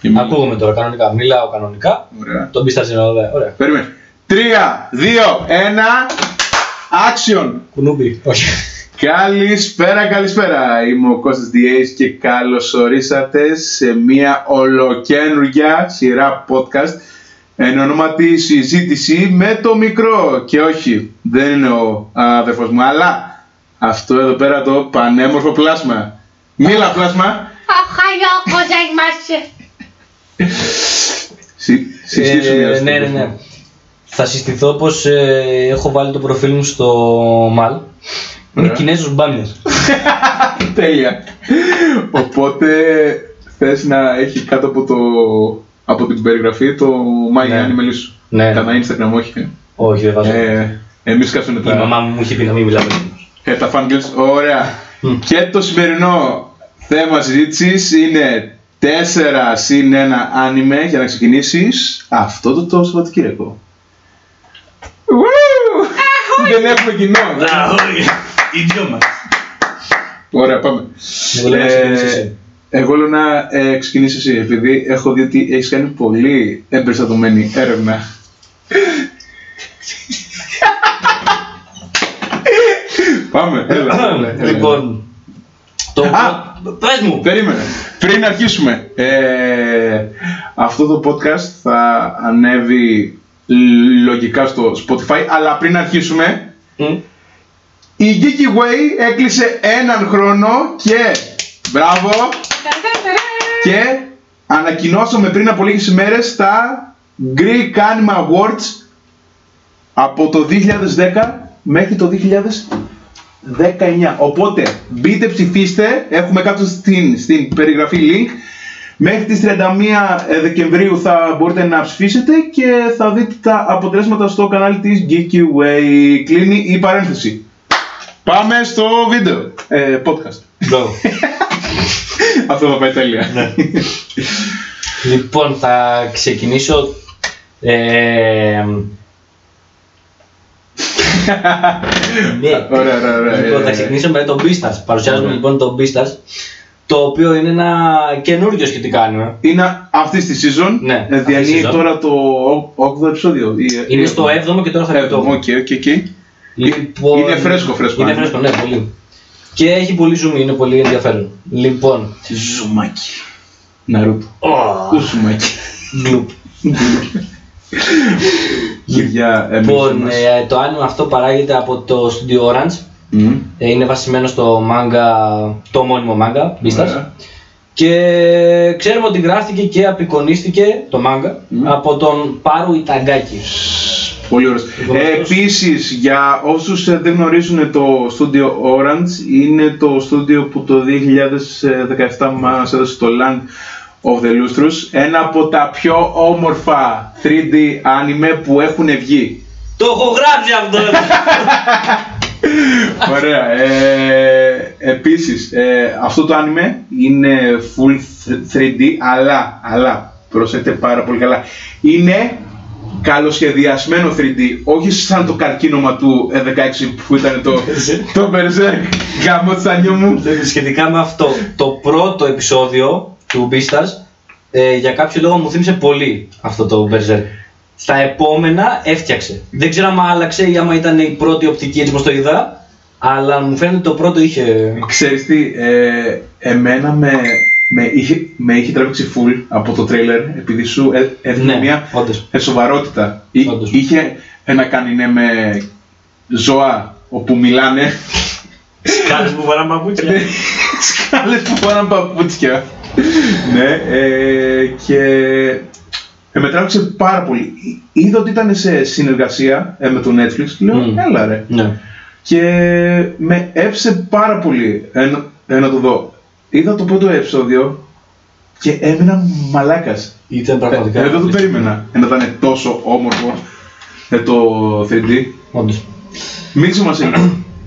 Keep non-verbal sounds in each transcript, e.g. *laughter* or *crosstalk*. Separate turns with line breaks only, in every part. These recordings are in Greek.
Είμαι-
Ακούγομαι τώρα κανονικά. Μιλάω κανονικά.
Ωραία.
Τον πίσταζε να ωραία. ωραία.
Περίμενε. 3, 2, 1. Action!
Κουνούμπι. Όχι.
Καλησπέρα, καλησπέρα. Είμαι ο Κώστας Διέης και καλώς ορίσατε σε μια ολοκένουργια σειρά podcast εν ονόματι συζήτηση με το μικρό. Και όχι, δεν είναι ο αδερφός μου, αλλά αυτό εδώ πέρα το πανέμορφο πλάσμα. Μίλα πλάσμα. Αυχαλιά,
κόζα
είμαστε.
Ναι, ναι, ναι. Θα συστηθώ πως ε, έχω βάλει το προφίλ μου στο ΜΑΛ.
Είμαι
Κινέζος μπάνιος. *laughs*
Τέλεια. Οπότε θες να έχει κάτω από, το, από την περιγραφή το My
ναι.
Animal σου.
Ναι.
Κανά Instagram, όχι;
Όχι, δεν βάζω.
Ε, εμείς κάτσουμε τα...
Η μαμά μου μου είχε πει να μην μιλάμε.
Ε, τα fan girls,
ωραία.
Και το σημερινό θέμα συζήτησης είναι 4 συν 1 άνιμε για να ξεκινήσεις αυτό το το Σαββατοκύριακο. Ου! Δεν έχουμε κοινό.
Ιδιώμα.
Ωραία, πάμε.
Εγώ λέω να
Ε,
ξεκινήσεις εσύ.
Εγώ λέω να ε, ξεκινήσεις εσύ, επειδή έχω δει ότι έχεις κάνει πολύ εμπεριστατωμένη έρευνα. *laughs* Πάμε, έλα, έλα, έλα.
Λοιπόν, το
Α!
πες μου.
Περίμενε. Πριν αρχίσουμε, ε, αυτό το podcast θα ανέβει λογικά στο Spotify, αλλά πριν αρχίσουμε,
Μμ.
η Geeky Way έκλεισε έναν χρόνο και μπράβο και ανακοινώσαμε πριν από λίγες ημέρες τα Greek Anime Awards από το 2010 μέχρι το 2019. Οπότε μπείτε ψηφίστε, έχουμε κάτω στην, στην περιγραφή link. Μέχρι τις 31 Δεκεμβρίου θα μπορείτε να ψηφίσετε και θα δείτε τα αποτελέσματα στο κανάλι της Geeky Way. Κλείνει η παρένθεση. Πάμε στο βίντεο, ε, podcast.
Μπράβο. *laughs*
Αυτό θα πάει τέλεια.
Λοιπόν, θα ξεκινήσω. Ε, *laughs* ναι.
Ωραία, ωραία, ωραία.
Λοιπόν, θα
Ε,
ξεκινήσω με τον Beastars. Παρουσιάζουμε
Ωραία.
λοιπόν τον Beastars, το οποίο είναι ένα καινούργιο σχετικά anime.
Είναι αυτή τη season.
Ναι,
Ε,
αυτή τη
Διανύει
season.
τώρα το 8ο επεισόδιο. ή-
Είναι
ή-
στο 7ο και τώρα θα είναι το 8ο.
Οκ, οκ, οκ.
Λοιπόν,
Είναι φρέσκο, φρέσκο
Είναι
anime.
φρέσκο, ναι, πολύ. Και έχει πολύ ζουμί, είναι πολύ ενδιαφέρον. Λοιπόν,
Ζουμάκι. Ναρούτο.
oh,
Κουσουμάκι.
γκλουπ.
Για
Λοιπόν,
εμείς.
ε, το anime αυτό παράγεται από το Studio Orange.
Μμ.
Ε, είναι βασισμένο στο manga, το μόνιμο manga, Beastars.
Ωραία.
Και ξέρουμε ότι γράφτηκε και απεικονίστηκε το manga
Μμ.
από τον Πάρου Ιταγκάκη.
Πολύ ωραίος.
Λοιπόν,
Ε,
αυτός-
επίσης, για όσους ε, δεν γνωρίζουν το Studio Orange, είναι το studio που το 2017 μας έδωσε το Land of the Lustrous, ένα από τα πιο όμορφα 3D anime που έχουν βγει.
Το έχω γράψει αυτό! *laughs*
Ωραία. Ε, επίσης, ε, αυτό το anime είναι full 3D, αλλά, αλλά, προσέξτε πάρα πολύ καλά, είναι καλοσχεδιασμένο 3D, όχι σαν το καρκίνωμα του ε, 16 που ήταν το, *laughs* το Berserk, γάμο τσάνιο μου.
Σχετικά με αυτό, το πρώτο επεισόδιο του Beastars ε, για κάποιο λόγο μου θύμισε πολύ αυτό το Berserk. Στα επόμενα έφτιαξε. Δεν ξέρω αν άλλαξε ή άμα ήταν η πρώτη οπτική έτσι πως το είδα, αλλά μου φαίνεται ότι το πρώτο είχε...
Ξέρεις τι, ε, εμένα με, με, είχε, με είχε τραβήξει full από το τρέιλερ, επειδή σου έ- έδινε
Ναι,
μια
όντως.
ε, σοβαρότητα. Εί-
Όντως.
είχε να κάνει ναι, με ζώα όπου μιλάνε,
Σκάλες που φοράνε παπούτσια. *laughs*
σκάλες που φοράνε παπούτσια. Ναι, ε, και ε, με τράβηξε πάρα πολύ. Είδα ότι ήταν σε συνεργασία ε, με το Netflix και λέω,
Μμ.
έλα ρε.
Ναι.
Και με έψε πάρα πολύ ε, να- ε, να το δω. Είδα το πρώτο επεισόδιο και έμεινα μαλάκας.
Ήταν πραγματικά.
Ε, δεν το περίμενα ε, να ήταν τόσο όμορφο ε, το 3D.
Όντως.
Μίλησε μας έχει,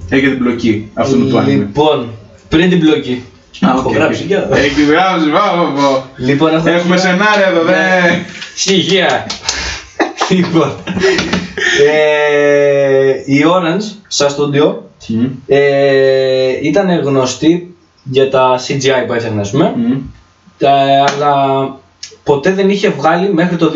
έχει την πλοκή αυτού του anime.
Λοιπόν, πριν την πλοκή.
Α,
Έχω
οκ,
γράψει
οκ.
για-
Έχει γράψει, βάβο, βάβο.
Λοιπόν, έχω-
Έχουμε σενάρια εδώ, δε.
Ναι. Στοιχεία. λοιπόν. ε, η Orange, σαν στούντιο,
Μμ,
ε, ήταν γνωστή για τα CGI που έφτιαχνε, ας πούμε.
μμ.
Ε, αλλά ποτέ δεν είχε βγάλει μέχρι το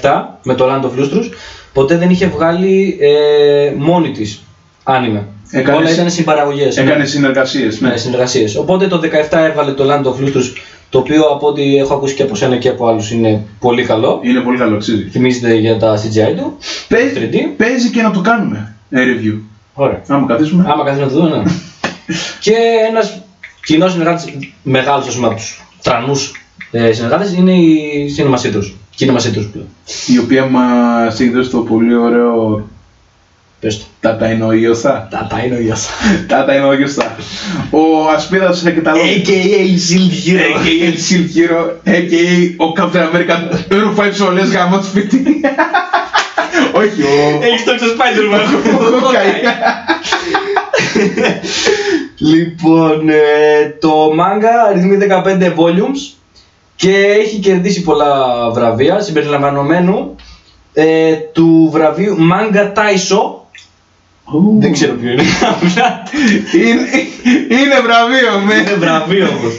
2017 με το Land of Lustrous, ποτέ δεν είχε βγάλει ε, μόνη της άνιμε.
Έκανε
Όλα
συ-
ήταν συμπαραγωγές.
Έκανε συνεργασίες.
Ναι, συνεργασίες. Οπότε το 17 έβαλε το Land of Lustrous, το οποίο από ό,τι έχω ακούσει και από σένα και από άλλους είναι πολύ καλό.
Είναι πολύ καλό, αξίζει.
Θυμίζεται για τα CGI του.
Παίζει,
3D.
παίζει και να το κάνουμε ε, review.
Ωραία.
Άμα καθίσουμε.
Άμα καθίσει να το δω, ναι. *laughs* και ένας κοινός συνεργάτης μεγάλος ω από τους τρανούς ε, συνεργάτες είναι η Cinema Citrus. Cinema Citrus πλέον.
Η οποία μας έχει δώσει το πολύ ωραίο.
Πες το.
Ταταϊνοϊωθά.
Τα τα είναι ο γιος.
Ταταϊνοϊωθά. Ο Ασπίδας Εκεταλό.
AKA Shield Hero.
AKA El Shield Hero. AKA ο Captain America. Ρουφάει ψωλές γάμο του σπίτι. Όχι, ο.
Έχεις το Spider-Man.
ο Hawkeye.
Λοιπόν, ε, το manga αριθμεί 15 volumes και έχει κερδίσει πολλά βραβεία συμπεριλαμβανομένου ε, του βραβείου Manga Taisho. Δεν ξέρω ποιο είναι. Απλά
Είναι, είναι βραβείο με.
είναι βραβείο όμως.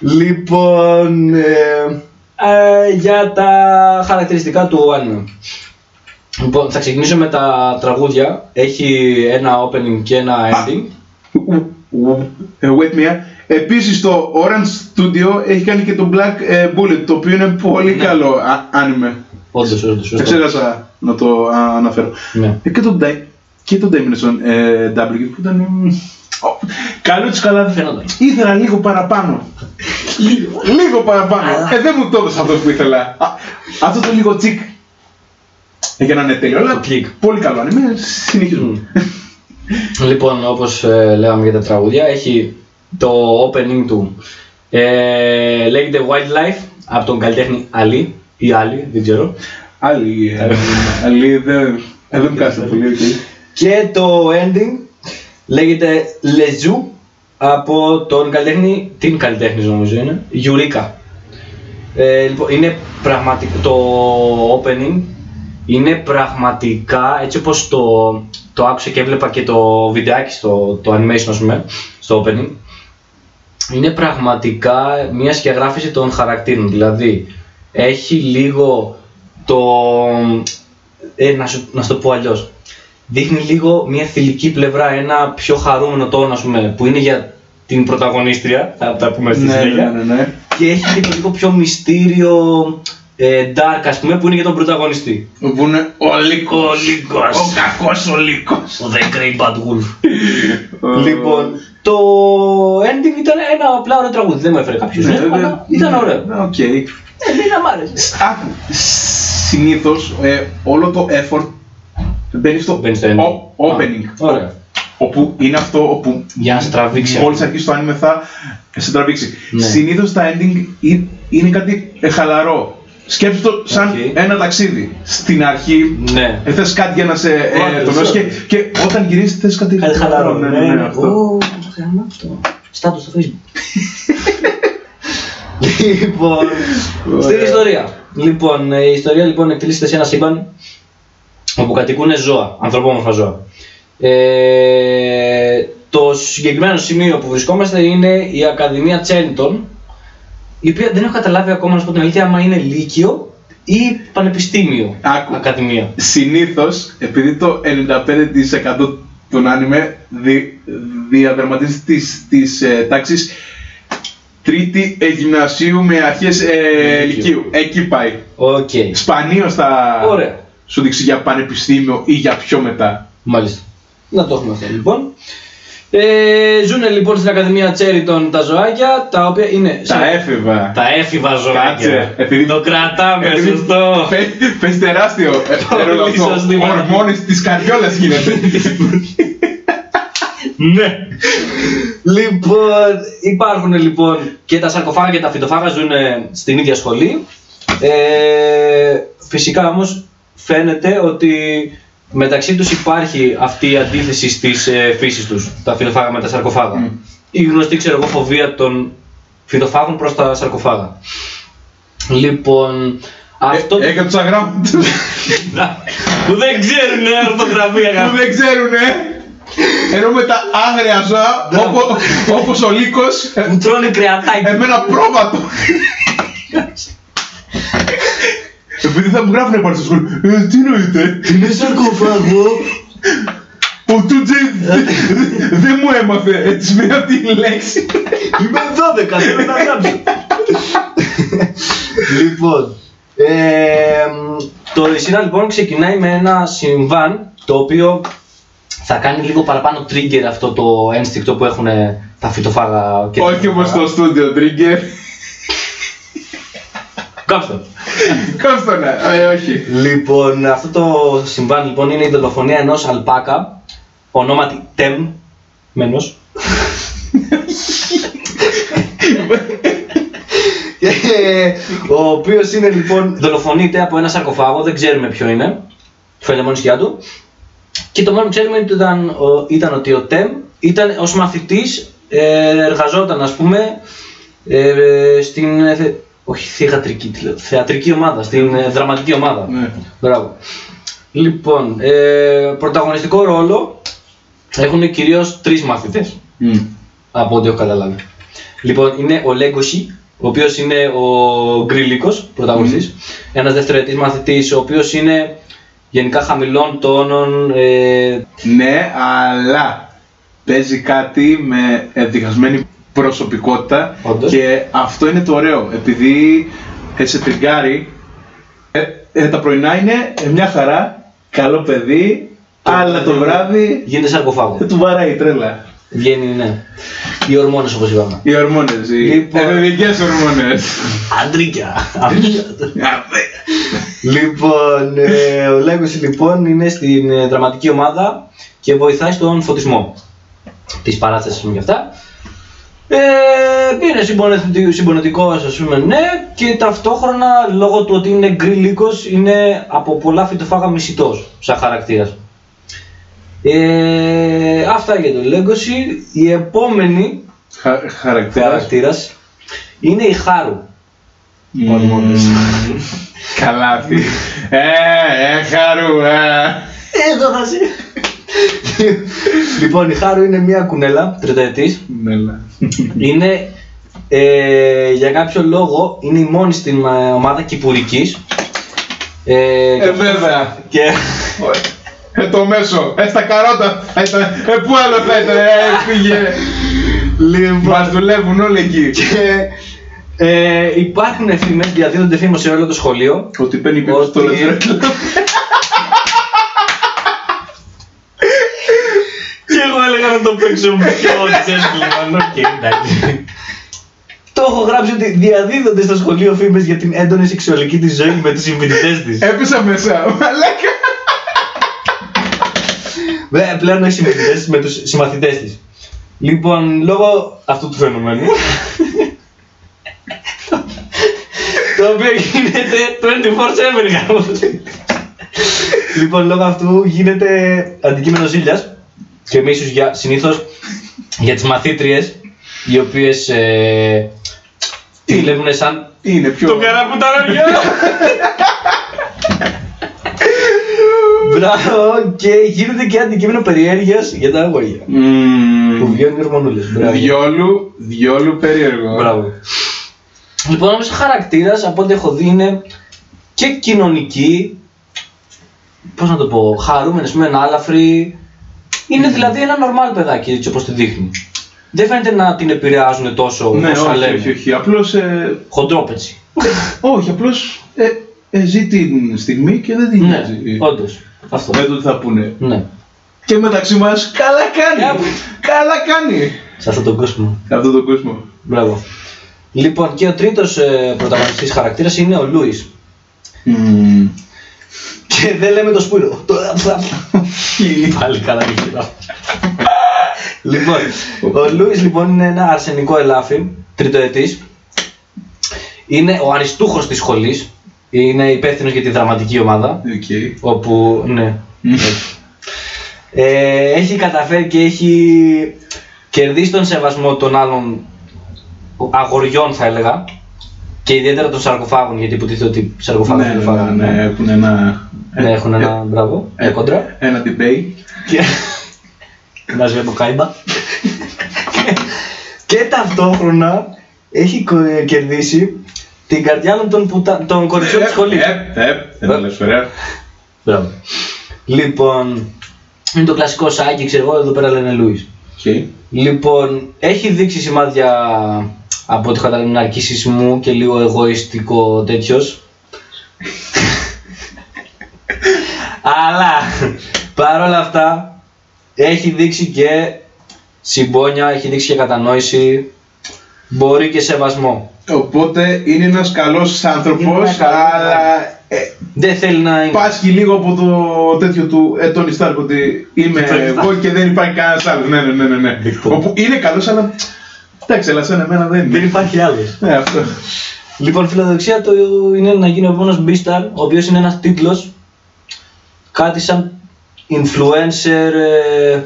λοιπόν, ε, ε, για τα χαρακτηριστικά του anime. Λοιπόν, θα ξεκινήσω με τα τραγούδια. Έχει ένα opening και ένα ending.
Ε, Wait me. Επίσης το Orange Studio έχει κάνει και το Black ε, Bullet το οποίο είναι πολύ καλό α- anime.
Όντως, όντως,
Δεν
σωστό.
ξέχασα να το α, αναφέρω.
Ναι.
Ε, και το, Di- και το Dimension ε, W που ήταν... μ, ο, καλό της καλά
Φαίνονταν.
Ήθελα λίγο παραπάνω. λίγο παραπάνω. Ε, δεν μου το έδωσε αυτό που ήθελα. Α, αυτό το λίγο τσικ. Ε, για να είναι τέλειο. Αλλά
Το κλικ.
πολύ καλό anime. Συνεχίζουμε.
Λοιπόν, όπως ε, λέγαμε για τα τραγούδια, έχει το opening του. Ε, λέγεται Wild Side από τον καλλιτέχνη Ali ή Ali, δεν ξέρω.
Άλλοι, ε, άλλοι δεν, ε, δεν μου κάθεται πολύ, οκ.
Και το ending λέγεται Le Zoo από τον καλλιτέχνη, την καλλιτέχνης νομίζω είναι, Yurika. Ε, λοιπόν, είναι πραγματικά, το opening είναι πραγματικά έτσι όπως το, το άκουσα και έβλεπα και το βιντεάκι στο το animation ας πούμε, στο opening είναι πραγματικά μια σκιαγράφηση των χαρακτήρων δηλαδή έχει λίγο το ε, να, σου, να σου το πω αλλιώς δείχνει λίγο μια θηλυκή πλευρά, ένα πιο χαρούμενο τόνο ας πούμε, που είναι για την πρωταγωνίστρια, θα τα πούμε στη
Ναι,
συνέχεια
ναι, ναι, ναι.
και έχει και το λίγο πιο μυστήριο ε, dark ας πούμε που είναι για τον πρωταγωνιστή.
Που είναι ο Λύκος.
Ο Λύκος.
Ο κακός ο Λύκος.
Ο The Great Bad Wolf.
Ο-
λοιπόν, το ending ήταν ένα απλά ωραίο τραγούδι, δεν μου έφερε κάποιος,
Ναι,
ναι,
βέβαια.
αλλά ήταν ωραίο.
Ναι, Οκ.
Ε, δεν μ' άρεσε.
Άκου, συνήθως ε, όλο το effort μπαίνει στο
Μπαίνει στο ending.
o- opening.
Α, ωραία.
Όπου είναι αυτό όπου
Για να σε τραβήξει.
μόλις αρχίσει το anime θα σε τραβήξει.
Ναι.
Συνήθως τα ending είναι- είναι κάτι ε, χαλαρό. Σκέψου το σαν
Οκ.
ένα ταξίδι. Στην αρχή
Ναι.
ε, θες κάτι για να σε ε,
Όντως,
τονώσει και,
όντως.
και όταν γυρίσεις θες κάτι
Κάτι χαλαρό.
Ναι, ναι, ναι, αυτό.
Ω, γαμώ αυτό. Στάτου στο facebook. λοιπόν, στην
Ωραία.
ιστορία. Λοιπόν, η ιστορία λοιπόν εκτυλίσσεται σε ένα σύμπαν όπου κατοικούν ζώα, ανθρωπόμορφα ζώα. Ε, το συγκεκριμένο σημείο που βρισκόμαστε είναι η Ακαδημία Τσέριτον, η οποία δεν έχω καταλάβει ακόμα να σου πω την αλήθεια άμα είναι λύκειο ή πανεπιστήμιο
Άκου.
ακαδημία.
Συνήθως, επειδή το 95% των anime δι, διαδραματίζεται της, της ε, τάξης τρίτη ε, γυμνασίου με αρχές ε,
Λυκείου.
λυκείου. Εκεί πάει.
Οκ.
Σπανίως θα
Ωραία.
Σου δείξει για πανεπιστήμιο ή για πιο μετά.
Μάλιστα. Να το έχουμε αυτό λοιπόν. Ε, ζουνε λοιπόν στην Ακαδημία Τσέριτον τα ζωάκια, τα οποία είναι... σε-
Τα έφηβα.
τα έφηβα ζωάκια.
Κάτσε, επειδή-
Το κρατάμε,
Επειδή
σωστό.
παι- Παίζει τεράστιο ε, ρόλο
Πολύ
αυτό.
σωστή, μάνα.
Ορμόνες της καρδιόλας γίνεται.
ναι. λοιπόν, υπάρχουν λοιπόν και τα σαρκοφάγα και τα φυτοφάγα ζουν στην ίδια σχολή. Ε, φυσικά όμως φαίνεται ότι μεταξύ τους υπάρχει αυτή η αντίθεση στις ε, φύσεις τους, τα φυτοφάγα με τα σαρκοφάγα.
Μμ.
Η γνωστή ξέρω εγώ φοβία των φυτοφάγων προς τα σαρκοφάγα. Λοιπόν, αυτό...
Ε, Έκανε τους αγράμματους
που δεν ξέρουν ορθογραφία
που δεν ξέρουνε. Ενώ με τα άγρια ζώα, όπως, όπως ο λύκος, ε,
Μου τρώνε κρεατάκι.
εμένα πρόβατο. *laughs* Επειδή θα μου γράφουνε πάνω στο σχολείο, ε, τι εννοείται,
Είναι σαρκοφάγο.
ο Τούτζε δεν μου έμαθε έτσι με αυτή τη λέξη.
Είμαι 12, θέλω να γράψω. λοιπόν, ε, το Ισίνα λοιπόν ξεκινάει με ένα συμβάν το οποίο θα κάνει λίγο παραπάνω trigger αυτό το ένστικτο που έχουν τα φυτοφάγα και
Όχι όπως στο στούντιο, Τρίγκερ.
Κάψτε το.
Κόστο ναι, ε, όχι.
Λοιπόν, αυτό το συμβάν λοιπόν είναι η δολοφονία ενός αλπάκα ονόματι Τεμ Μένος Ε, ο οποίος είναι λοιπόν δολοφονείται από ένα σαρκοφάγο, δεν ξέρουμε ποιο είναι φαίνεται μόνο η σκιά του και το μόνο που ξέρουμε είναι ότι ήταν, ο- ήταν ότι ο Τεμ ήταν ως μαθητής ε, εργαζόταν ας πούμε ε, στην ε, θε- όχι θεατρική, τι λέω, θεατρική ομάδα, στην ε, δραματική ομάδα.
Ναι.
Μπράβο. Λοιπόν, ε, πρωταγωνιστικό ρόλο έχουν κυρίως τρεις μαθητές,
Μμ.
από ό,τι έχω καταλάβει. Λοιπόν, είναι ο Λέγκοσι, ο οποίος είναι ο Γκρίλικος, πρωταγωνιστής. Ένας δευτερετής μαθητής, ο οποίος είναι γενικά χαμηλών τόνων, ε,
Ναι, αλλά παίζει κάτι με ενδιασμένη προσωπικότητα
Όντως.
και αυτό είναι το ωραίο, επειδή ε, σε τριγκάρει, ε, ε, τα πρωινά είναι ε, μια χαρά, καλό παιδί, αλλά το βράδυ
γίνεται σαρκοφάγο.
δεν του βαράει η τρέλα.
Βγαίνει, ναι. Οι ορμόνες όπως είπαμε.
Οι ορμόνες, οι
Λοιπόν.
εφηβικές ορμόνες.
Αντρίκια. Λοιπόν, ε, ο Λέγκος λοιπόν είναι στην ε, δραματική ομάδα και βοηθάει στον φωτισμό της παράστασης με αυτά. Ε, είναι συμπονετικό, συμπονετικός ας πούμε ναι και ταυτόχρονα λόγω του ότι είναι γκριλίκος είναι από πολλά φυτοφάγα μισητός σαν χαρακτήρας. Ε, αυτά για το Legacy. Η επόμενη
Χα- Χαρακτήρας.
χαρακτήρας είναι η Χάρου.
Μμμ.
Ορμόνες.
Καλά αυτή. Ε, ε, χαρού, ε.
Εδώ θα σε. Λοιπόν, η Χάρου είναι μια κουνέλα, τριεταετής.
Μέλα.
Είναι ε, για κάποιο λόγο είναι η μόνη στην ε, ομάδα κυπουρικής. Ε,
Ε, βέβαια.
και
Ε, το μέσο. Ε, στα καρότα. θα ήταν. Ε, πού άλλο θα ήταν; Ε, πήγε.
λοιπόν,
Μας δουλεύουν όλοι εκεί.
και, ε, υπάρχουν φήμες, διαδίδονται φήμες σε όλο το σχολείο.
Ότι παίρνει
Ότι-
πιπιστόλα.
Και εγώ έλεγα να το παίξω πιο gentleman, οκ, εντάξει. Το έχω γράψει ότι διαδίδονται στο σχολείο φήμες για την έντονη σεξουαλική της ζωή με τους συμφοιτητές της.
Έπεσα μέσα. Μαλάκα.
Βέβαια, πλέον έχει συμμετητές με τους συμμαθητές της. Λοιπόν, λόγω αυτού του φαινομένου, το οποίο γίνεται 24-7 γάμος. λοιπόν, λόγω αυτού γίνεται αντικείμενο ζήλιας και μίσους για, συνήθως για τις μαθήτριες, οι οποίες ε, τη βλέπουν σαν
Είναι πιο.
το καραπουταραγιά. Μπράβο, και γίνεται και αντικείμενο περιέργειας για τα αγόρια.
Μμμ.
Που βγαίνουν οι ορμονούλες. Μπράβο.
Διόλου, διόλου περίεργο.
Μπράβο. Λοιπόν, όμως ο χαρακτήρας από ό,τι έχω δει είναι και κοινωνική, πώς να το πω, χαρούμενη, με ένα άλαφρη. Είναι δηλαδή ένα normal παιδάκι, έτσι όπως τη δείχνει. Δεν φαίνεται να την επηρεάζουν τόσο
Ναι,
όσα
όχι,
λένε.
όχι, όχι. Απλώς, ε,
Χοντρόπετσι.
όχι, απλώς ε, ε, ζει την στιγμή και δεν την
Ναι,
νοιάζει.
όντως. Αυτό.
Με το τι θα πούνε.
Ναι.
Και μεταξύ μας, καλά κάνει.
Ε,
καλά κάνει.
Σε αυτόν τον κόσμο.
Σε αυτόν τον κόσμο.
Μπράβο. Λοιπόν, και ο τρίτος ε, πρωταγωνιστής χαρακτήρας είναι ο Λούις.
Μμμ.
Και δεν λέμε το σπούρο. Το- Πάλι καλά και χειρά. Λοιπόν, ο Λούις λοιπόν είναι ένα αρσενικό ελάφι, τριτοετής. Είναι ο αριστούχος της σχολής. Είναι υπεύθυνος για τη δραματική ομάδα.
Οκ.
Όπου, ναι.
Μμ.
Ε, έχει καταφέρει και έχει κερδίσει τον σεβασμό των άλλων αγοριών θα έλεγα. Και ιδιαίτερα των σαρκοφάγων, γιατί υποτίθεται ότι οι σαρκοφάγοι
Ναι,
δεν
ναι,
φάγανε.
ναι, έχουν ένα...
Ναι, έχουν ένα μπράβο,
ε,
μια κόντρα.
Ένα debate.
Και, να ζει από κάιμπα. και ταυτόχρονα έχει κο- ε, κερδίσει την καρδιά όλων των, πουτα... των κοριτσιών της σχολής.
Ε, ε, ε, δεν λες, ωραία.
Μπράβο. Λοιπόν, είναι το κλασικό σάκι, ξέρω εγώ, εδώ πέρα λένε Λούις.
Οκ.
Λοιπόν, έχει δείξει σημάδια από ό,τι καταλαβαίνω ναρκισισμού και λίγο εγωιστικό τέτοιος. Αλλά παρόλα αυτά έχει δείξει και συμπόνια, έχει δείξει και κατανόηση, μπορεί και σεβασμό.
Οπότε είναι ένας καλός
Είναι
άνθρωπος,
ένα καλός,
αλλά ε,
Δεν θέλει να είναι.
πάσχει λίγο από το τέτοιο του ε, Tony Stark ότι είμαι
Tony Stark.
εγώ και δεν υπάρχει κανένας άλλος. Ναι, ναι, ναι, ναι. ναι.
Λοιπόν.
Όπου είναι καλός, αλλά εντάξει, αλλά σαν εμένα δεν είναι.
Δεν υπάρχει άλλος.
Ναι, αυτό.
Λοιπόν, φιλοδοξία του είναι να γίνει ο επόμενος Beastar, ο οποίος είναι ένας τίτλος. Κάτι σαν influencer. Ε,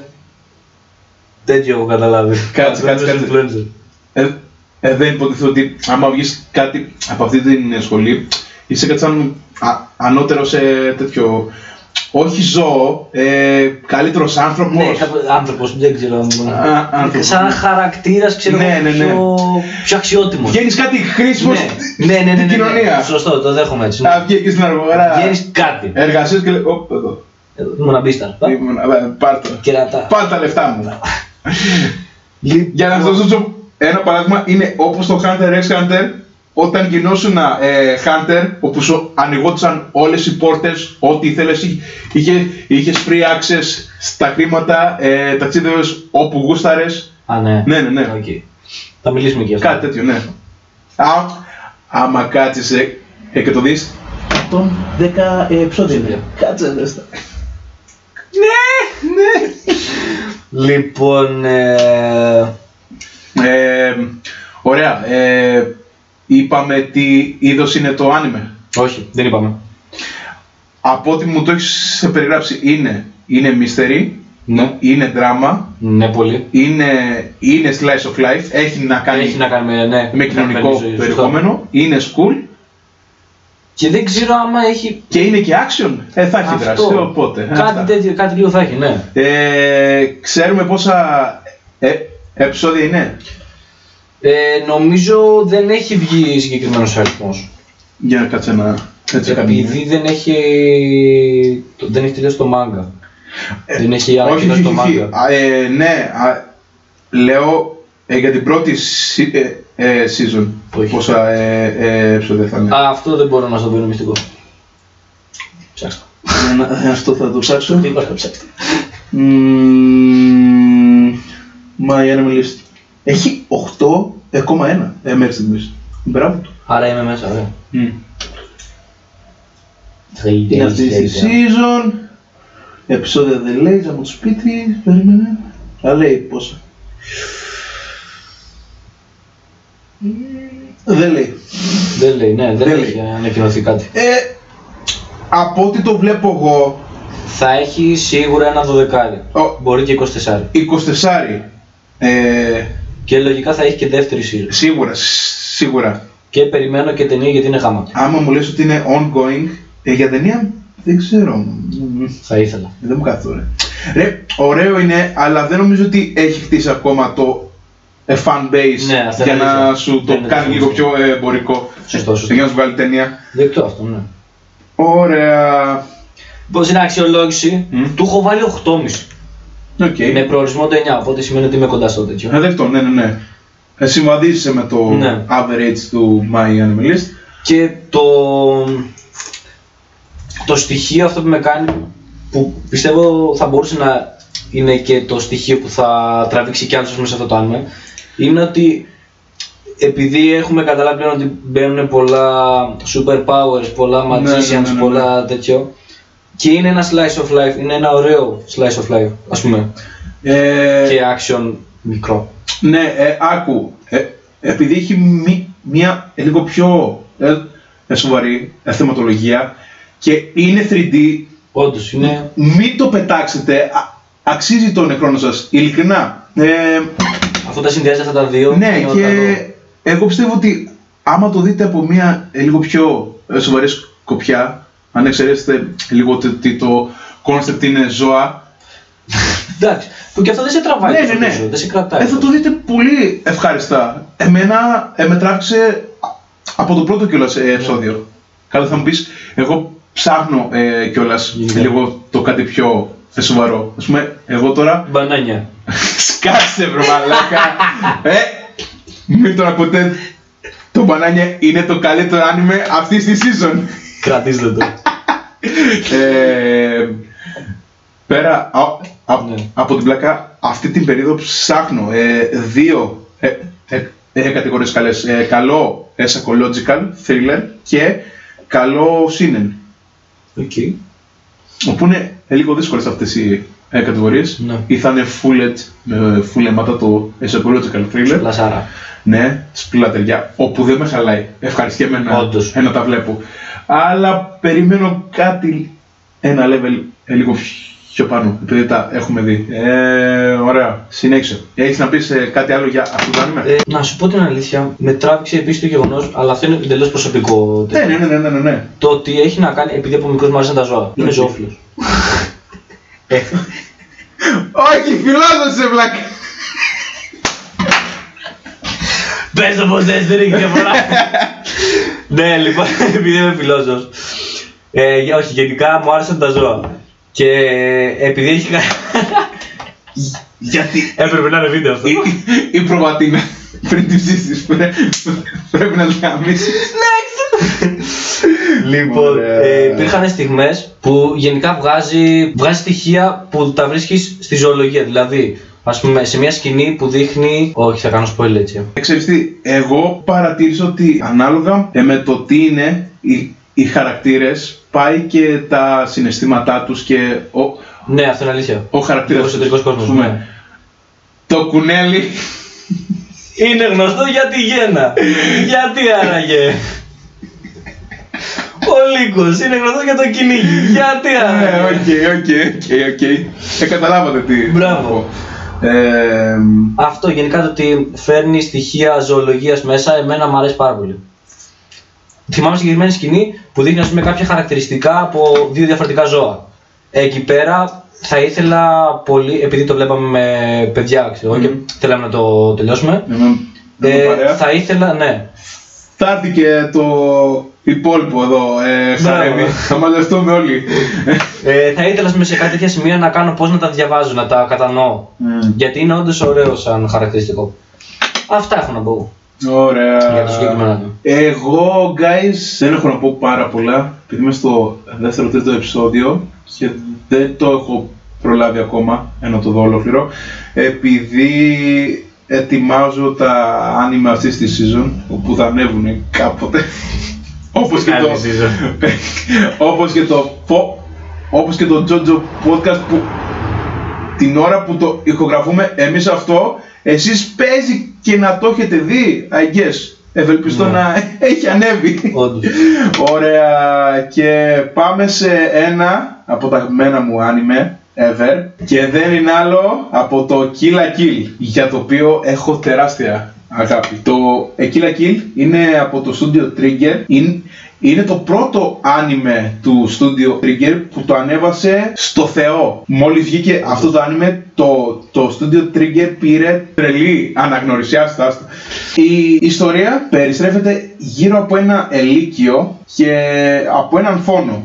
τέτοιο έχω καταλάβει.
Κάτσε, κάτσε, κάτσε.
Influencer.
Ε, ε, δεν υποτίθεται ότι άμα βγεις κάτι από αυτή την σχολή, είσαι κάτι σαν α, ανώτερο σε τέτοιο. Όχι ζώο, ε, καλύτερος άνθρωπος.
Ναι, άνθρωπος, δεν ξέρω. αν-
Α, άνθρωπος.
Σαν χαρακτήρας, ξέρω
Ναι,
εγώ,
ναι, ναι.
πιο, πιο αξιότιμος.
Βγαίνεις κάτι χρήσιμος
ναι, ναι, ναι, ναι, ναι,
στην
ναι,
κοινωνία.
Σωστό, το δέχομαι έτσι.
Θα βγει εκεί στην αγορά.
Βγαίνεις κάτι.
Εργασίας και λέει, «Οπ, εδώ.
Ήμουν ένα Beastar.
Ήμουν, ε, Πάρ' το.
Κερατά.
Πάρ' τα λεφτά μου.
Λοιπόν,
Για να σας δώσω ένα παράδειγμα, είναι όπως το Hunter x Hunter, όταν γινόσουν ε, Hunter, όπου σου ανοιγόντουσαν όλες οι πόρτες, ό,τι ήθελες, είχε, είχε, είχες free access στα χρήματα, ε, ταξίδευες όπου γούσταρες,
Α, ναι.
Ναι, ναι, ναι.
Οκ. Θα μιλήσουμε και γι' αυτό.
κάτι τέτοιο, ναι. Α, άμα κάτσεις ε, ε, και το δεις, 110 επεισόδια
είναι.
Κάτσε δες τα.
Λοιπόν, ε,
Ε, ωραία, ε, είπαμε τι είδος είναι το άνιμε.
όχι, δεν είπαμε.
Από ό,τι μου το έχεις περιγράψει είναι, είναι mystery,
Ναι.
είναι drama,
Ναι, πολύ.
είναι, είναι slice of life, έχει να κάνει
Έχει να κάνει με, ναι,
με κοινωνικό
ζωή, σωστό.
περιεχόμενο, είναι school
Και δεν ξέρω άμα έχει
και είναι και action. Ε, θα έχει
αυτό.
δράση, οπότε. ε, αυτά.
Κάτι τέτοιο, κάτι λίγο θα έχει, ναι.
Ε, ξέρουμε πόσα ε, επεισόδια είναι;
Ε, νομίζω δεν έχει βγει συγκεκριμένος αριθμός.
Για να κάτσε να έτσι κάνει.
Επειδή δεν έχει, το- δεν έχει τελειώσει το μάγκα. δεν έχει
Ε, Όχι,
ανακοινώσει
όχι,
το
όχι.
μάγκα.
Α, ε, ναι, α, λέω ε, για την πρώτη σι- ε, ε, season.
Όχι.
Πόσα ε, ε, επεισόδια θα είναι.
Α, αυτό δεν μπορώ να σου το πω, είναι μυστικό. Ψάξτε.
Ε, Αυτό θα το ψάξω.
Τι είπα, ψάξτε.
Μμμ, My Enemy List. Έχει 8,1 ε, μέχρι στιγμής. Μπράβο του.
Άρα είμαι μέσα, ωραία.
Είναι αυτή η season. Επεισόδια δεν λέει, από το σπίτι. Περίμενε. Αλλά λέει πόσα. Δεν λέει.
Δεν λέει, ναι, δεν
Δεν
έχει
λέει.
ανακοινωθεί κάτι.
Ε, από ό,τι το βλέπω εγώ,
Θα έχει σίγουρα ένα δωδεκάρι.
Ο-
Μπορεί και 24.
24. Ε,
Και λογικά θα έχει και δεύτερη season.
σίγουρα, σίγουρα.
Και περιμένω και ταινία γιατί είναι γάμα.
Άμα μου λες ότι είναι ongoing, ε, για ταινία δεν ξέρω. Μμμ.
Θα ήθελα.
Δεν μου κάθεται ωραία. Ρε, ωραίο είναι, αλλά δεν νομίζω ότι έχει χτίσει ακόμα το ε, fan base
Ναι, αυτό
για
είναι
να
αλήθεια.
σου το
Δεν είναι
κάνει
αυτό.
λίγο πιο ε, εμπορικό.
Σωστό, σωστό.
Για να σου βγάλει ταινία.
Δεκτό αυτό, ναι.
Ωραία.
Πώς είναι αξιολόγηση,
Μμ.
του έχω βάλει 8,5.
Οκ.
Με προορισμό το 9, οπότε σημαίνει ότι είμαι κοντά στο τέτοιο.
Ε, δεκτό, ναι, ναι, ναι. Ε, συμβαδίζεσαι με το
Ναι.
average του My Anime List.
Και το, το στοιχείο αυτό που με κάνει, που πιστεύω θα μπορούσε να είναι και το στοιχείο που θα τραβήξει κι άλλους μέσα σε αυτό το άνοιγμα, είναι ότι επειδή έχουμε καταλάβει πλέον ότι μπαίνουν πολλά super powers, πολλά
Ναι, ναι,
magicians,
ναι, ναι, ναι.
πολλά τέτοιο, και είναι ένα slice of life, είναι ένα ωραίο slice of life, ας πούμε,
Ε,
και action μικρό.
Ναι, ε, άκου. Ε, επειδή έχει μη- μία ε, λίγο πιο ε, ε, σοβαρή ε, θεματολογία και είναι 3D,
Όντως, είναι
μην το πετάξετε. Α- αξίζει τον χρόνο σας, ειλικρινά. Ε,
αυτό τα συνδυάζει αυτά τα δύο.
ναι,
είναι
και
καλό.
εγώ πιστεύω ότι άμα το δείτε από μία ε, λίγο πιο ε, σοβαρή σκοπιά, αν εξαιρέσετε λίγο ότι το concept είναι ζώα,
Εντάξει. Που και αυτό δεν σε τραβάει.
Ναι,
τόσο
ναι, ναι.
πίσω, Δεν σε κρατάει.
Ε, θα το δείτε πολύ ευχάριστα. Εμένα ε, με τράβηξε από το πρώτο κιόλας ε, επεισόδιο. Καλά θα μου πεις, εγώ ψάχνω ε, κιόλας
Γενικά.
λίγο το κάτι πιο ε, σοβαρό. Ας πούμε, εγώ τώρα
Μπανάνια.
σκάσε βρε μαλάκα. ε, μην το ακούτε. Το μπανάνια είναι το καλύτερο άνιμε αυτής της season.
Κρατήστε το.
Ε, πέρα α, α-
Ναι.
από την πλάκα, αυτή την περίοδο ψάχνω ε, δύο ε, ε, ε, κατηγορίες καλές. Ε, καλό ε, psychological thriller και καλό seinen.
Οκ.
Όπου είναι ε, λίγο δύσκολες αυτές οι ε, κατηγορίες.
Ναι.
Ή θα είναι full edge, με full αίματα το ε, psychological thriller.
Λασάρα.
Ναι, σπλατεριά. Όπου δεν με χαλάει. Ευχαριστιέμαι να,
Όντως.
ε, να τα βλέπω. Αλλά περιμένω κάτι, ένα level ε, λίγο πιο πάνω, επειδή τα έχουμε δει. Ε, ωραία, συνέχισε. Έχεις να πεις ε, κάτι άλλο για αυτό το άνιμε;
Ε, να σου πω την αλήθεια, με τράβηξε επίσης το γεγονός, αλλά αυτό είναι εντελώς προσωπικό.
ναι, ναι, ναι, ναι, ναι, ναι, ναι.
Το ότι έχει να κάνει, επειδή από μικρός μου άρεσαν τα ζώα. Είμαι
Οκ.
ζωόφιλος. *laughs*
Όχι, φιλόσοφε, βλάκα.
Πες το πως δεν δεν έχει διαφορά. ναι, λοιπόν, *laughs* επειδή είμαι φιλόσοφος. Ε, για- όχι, γενικά μου άρεσαν τα ζώα. Και ε, επειδή έχει κα- *laughs*
Γιατί;
Έπρεπε να είναι βίντεο αυτό.
η, η προβατίνα πριν τη ψήσεις πρέ- πρέπει να γαμίσεις.
Λοιπόν,
Ωραία.
ε, υπήρχαν στιγμές που γενικά βγάζει, βγάζει στοιχεία που τα βρίσκεις στη ζωολογία. Δηλαδή, ας πούμε, σε μια σκηνή που δείχνει. Όχι, θα κάνω spoiler έτσι.
Ε, Ξέρεις τι, εγώ παρατήρησα ότι ανάλογα ε, με το τι είναι οι, οι χαρακτήρες πάει και τα συναισθήματά τους και ο,
Ναι, αυτό είναι αλήθεια.
ο χαρακτήρας
Ο εσωτερικός κόσμος,
Ας πούμε,
ναι.
Το κουνέλι
Είναι γνωστό για τη γέννα. *laughs* Γιατί άραγε; Ο Λύκος είναι γνωστό για το κυνήγι. Γιατί
Ναι,
άραγε.
οκ, οκ, οκ, οκ. Ε, καταλάβατε τι.
Μπράβο.
Ε,
Αυτό γενικά το ότι φέρνει στοιχεία ζωολογίας μέσα, εμένα μου αρέσει πάρα πολύ. Θυμάμαι συγκεκριμένη σκηνή που δείχνει ας πούμε, κάποια χαρακτηριστικά από δύο διαφορετικά ζώα. Εκεί πέρα θα ήθελα πολύ, επειδή το βλέπαμε με παιδιά ξέρω, εγώ, και
Μμμ.
θέλαμε να το τελειώσουμε.
με- με
Ε,
παρέα.
θα ήθελα, ναι,
Θα έρθει και το υπόλοιπο εδώ, ε,
Μπράβο.
χαρέμι. Θα μαζευτούμε όλοι.
Ε, θα ήθελα ας πούμε, σε κάτι τέτοια σημεία να κάνω πώς να τα διαβάζω, να τα κατανοώ;
Μμ.
Γιατί είναι όντως ωραίο σαν χαρακτηριστικό. Αυτά έχω να πω.
Ωραία.
Για το συγκεκριμένο.
Εγώ, guys, δεν έχω να πω πάρα πολλά, επειδή είμαι στο δεύτερο τρίτο επεισόδιο και δεν το έχω προλάβει ακόμα, ενώ το δω ολόκληρο, επειδή ετοιμάζω τα άνιμε αυτής της season, όπου θα ανέβουν κάποτε. Όπως, και το, όπως και το φο- όπως και το JoJo podcast που την ώρα που το ηχογραφούμε εμείς αυτό, εσείς παίζει και να το έχετε δει, I guess. Ευελπιστώ
Ναι.
να έχει ανέβει.
Όντως.
Ωραία. Και πάμε σε ένα από τα αγαπημένα μου άνιμε ever. Και δεν είναι άλλο από το Kill la Kill, για το οποίο έχω τεράστια αγάπη. Το ε, Kill la Kill είναι από το studio Trigger. Είναι, είναι το πρώτο άνιμε του studio Trigger που το ανέβασε στο Θεό. Μόλις βγήκε αυτό το άνιμε, το, το studio Trigger πήρε τρελή αναγνωρισιά στα άστα. Η ιστορία περιστρέφεται γύρω από ένα ελίκιο και από έναν φόνο.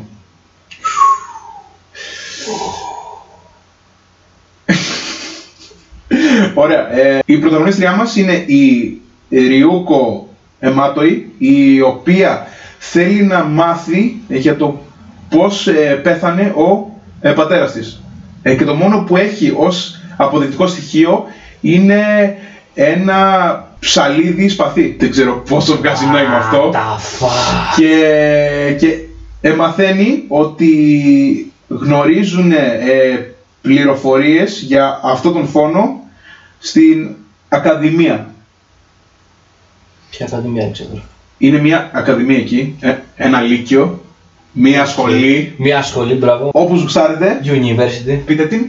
Ωραία. Ε, η πρωταγωνίστριά μας είναι η Ριούκο Εμάτοη, η οποία θέλει να μάθει για το πώς ε, πέθανε ο ε, πατέρας της. Ε, και το μόνο που έχει ως αποδεικτικό στοιχείο είναι ένα ψαλίδι σπαθί. Δεν ξέρω πόσο βγάζει νόημα αυτό.
Τα φα.
Και, και ε, μαθαίνει ότι γνωρίζουν ε, πληροφορίες για αυτόν τον φόνο στην Ακαδημία.
Ποια θα τη μία ξέρω.
Είναι μια ακαδημία εκεί, ε, ένα λύκειο, μια σχολή,
Μια σχολή, μπράβο.
όπως γουστάρετε,
University.
πείτε την,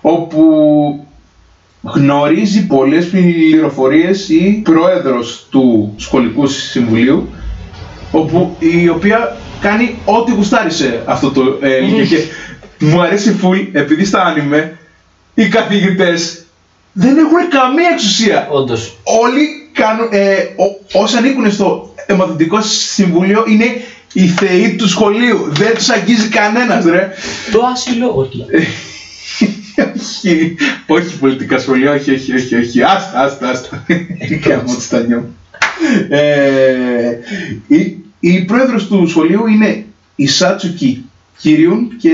όπου γνωρίζει πολλές πληροφορίες η πρόεδρος του σχολικού συμβουλίου, όπου η οποία κάνει ό,τι γουστάρει σε αυτό το ε, λύκειο. και μου αρέσει full, επειδή στα άνιμε οι καθηγητές δεν έχουν καμία εξουσία.
Όντως.
Όλοι κάνουν, ε, ό- όσοι ανήκουν στο μαθητικό συμβούλιο είναι οι θεοί του σχολείου. Δεν τους αγγίζει κανένας ρε.
Το άσυλο, όχι.
όχι, όχι πολιτικά σχολεία, όχι, όχι, όχι, όχι. Άστα, άστα, άστα. Κάμω τη τα νιώμη. Ε, η, η πρόεδρος του σχολείου είναι η Σάτσουκι Κύριουν και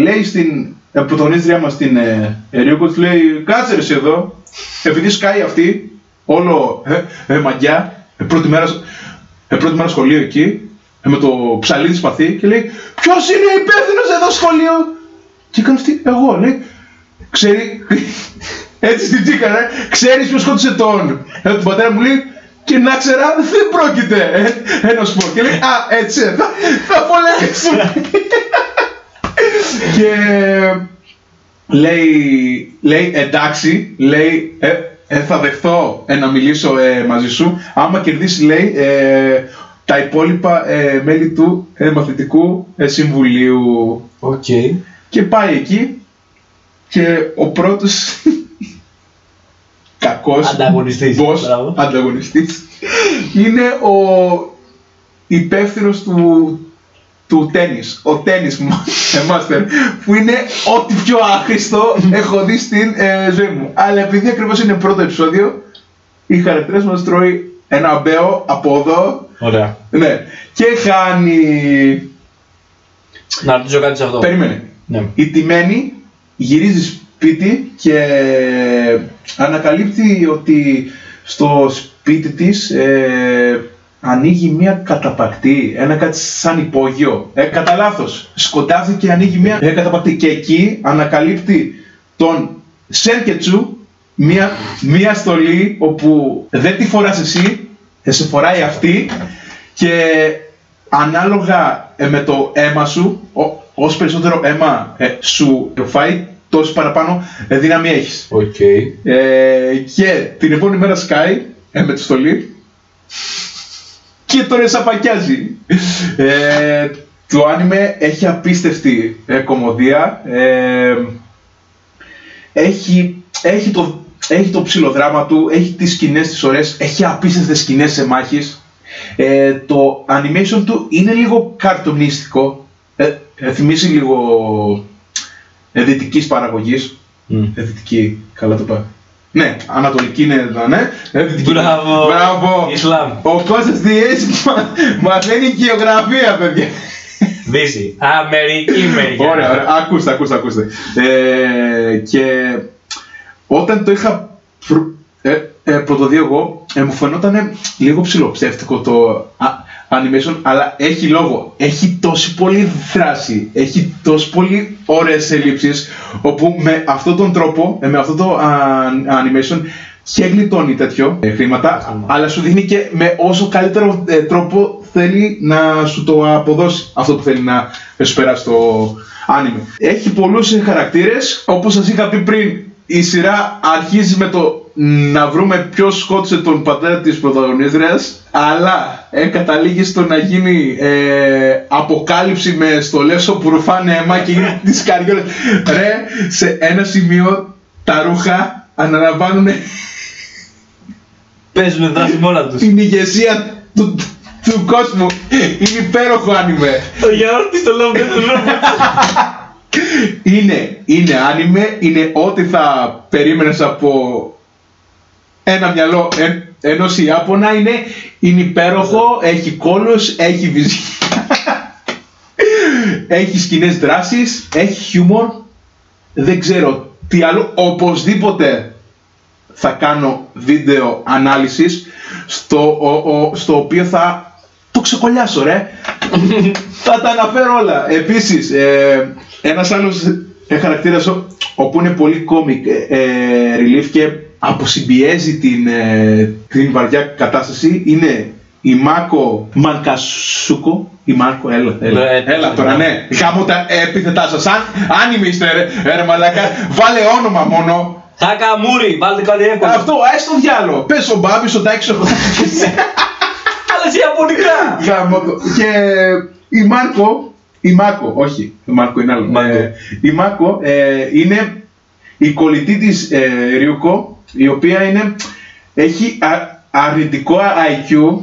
λέει στην ε, πρωταγωνίστρια μας την ε, Ριούκο, της λέει κάτσε ρε εσύ εδώ, επειδή σκάει αυτή, όλο ε, ε, μαγιά, ε, πρώτη μέρα, ε, πρώτη μέρα σχολείο εκεί, ε, με το ψαλίδι της σπαθί και λέει ποιος είναι υπεύθυνος εδώ στο σχολείο; Και έκανε αυτή, εγώ λέει, ξέρει, *laughs* έτσι στην τσίκα, ρε, ξέρεις ποιος σκότωσε τον, ε, τον πατέρα μου λέει, και να ξέρα δεν πρόκειται ε, ένα σπορ. Και λέει, α, έτσι, ε, θα, θα πολεμήσουμε. *laughs* *laughs* και λέει, λέει, εντάξει, λέει, ε, ε, θα δεχθώ ε, να μιλήσω ε, μαζί σου. Άμα κερδίσει, λέει, ε, τα υπόλοιπα ε, μέλη του ε, μαθητικού ε, συμβουλίου.
Οκ.
Και πάει εκεί και ο πρώτος κακός
Ανταγωνιστής.
boss,
Μπράβο.
ανταγωνιστής είναι ο υπεύθυνος του, του τέννις, ο τέννις μα- *laughs* ε, master, που είναι ό,τι πιο άχρηστο έχω δει στην ε, ζωή μου. Αλλά επειδή ακριβώς είναι πρώτο επεισόδιο, οι χαρακτήρες μας τρώει ένα μπέο από εδώ,
Ωραία.
ναι, και χάνει...
Να ρωτήσω κάτι σε αυτό.
Περίμενε.
Ναι.
Η τιμένη γυρίζει σπίτι και ανακαλύπτει ότι στο σπίτι της ε, ανοίγει μια καταπακτή, ένα κάτι σαν υπόγειο. Ε, κατά λάθος. Σκοτάθηκε και ανοίγει μια ε, καταπακτή. Και εκεί ανακαλύπτει τον Senketsu, μια, μια στολή όπου δεν τη φοράς εσύ, ε, σε φοράει αυτή και ανάλογα ε, με το αίμα σου, ό- όσο περισσότερο αίμα ε, σου φάει, τόσο παραπάνω ε, δύναμη έχεις.
Οκ.
Ε, και την επόμενη μέρα σκάει ε, με τη στολή και τον σαπακιάζει. Ε, το άνιμε έχει απίστευτη ε, κομμωδία. Ε, έχει, έχει, το, έχει το ψηλοδράμα του, έχει τις σκηνές τις ωραίες, έχει απίστευτες σκηνές σε μάχης. Ε, το animation του είναι λίγο καρτονίστικο. Ε, ε, θυμίζει λίγο ε, δυτικής παραγωγής.
Μμ.
Ε, δυτική, καλά το είπα. Ναι, ανατολική είναι, ναι. Ε, δυτική.
Μπράβο.
Μπράβο.
Ισλάμ.
Ο Κώστας Διές μα- μαθαίνει γεωγραφία, παιδιά.
Δύση. Αμερική μεριά.
Ωραία, ωραία. Ακούστε, ακούστε, ακούστε. Ε, και όταν το είχα πρω- ε, ε, πρωτοδεί εγώ, ε, μου φαινόταν λίγο ψηλοψεύτικο το α- animation, αλλά έχει λόγο. Έχει τόση πολύ δράση, έχει τόση πολύ ωραίες ελλείψεις, όπου με αυτόν τον τρόπο, ε, με αυτό το α, animation, και γλιτώνει τέτοιο ε, χρήματα,
Άμα.
αλλά σου δείχνει και με όσο καλύτερο ε, τρόπο θέλει να σου το αποδώσει αυτό που θέλει να ε, σου περάσει το άνιμε. Έχει πολλούς ε, χαρακτήρες, όπως σας είχα πει πριν, η σειρά αρχίζει με το να βρούμε ποιος σκότωσε τον πατέρα της πρωταγωνίστριας, αλλά ε, καταλήγει στο να γίνει ε, αποκάλυψη με στολές όπου ρουφάνε αίμα και γίνει τις καριόλες. Ρε, σε ένα σημείο τα ρούχα αναλαμβάνουν
Παίζουν δράση μόνα τους.
την ηγεσία του, του κόσμου. Είναι υπέροχο άνιμε.
Το γιαούρτι στο λόγο δεν το λόγο.
Είναι, είναι άνιμε, είναι ό,τι θα περίμενες από ένα μυαλό εν, ενός Ιάπωνα. Είναι, είναι υπέροχο, έχει κόλος, έχει βυζιά. *laughs* έχει σκηνές δράσης, έχει χιούμορ. Δεν ξέρω τι άλλο. Οπωσδήποτε θα κάνω βίντεο ανάλυσης στο, ο- ο- στο οποίο θα το ξεκολλιάσω ρε. *laughs* θα τα αναφέρω όλα. Επίσης, ε, ένας άλλος ε, χαρακτήρας ο- όπου είναι πολύ comic ε, ε, relief και αποσυμπιέζει την, ε, την βαριά κατάσταση είναι η Μάκο Μανκασούκο. Η Μάρκο, έλα, έλα,
Ναι,
έλα τώρα, ναι. Γάμω τα επίθετά σας. Αν, αν είστε ρε, ρε μαλάκα, βάλε όνομα μόνο.
Χακαμούρι, βάλτε κάτι εύκολο.
Αυτό, έστω διάλο. Πες ο Μπάμπης, ο Τάκης, ο
Αλλά σε ιαπωνικά.
Γάμο το. Και η Μάρκο, η Μάκο, όχι, η Μάρκο είναι άλλο.
Μάρκο.
Ε, η Μάκο ε, είναι, η κολλητή της ε, Ριούκο, η οποία είναι, έχει α- αρνητικό IQ,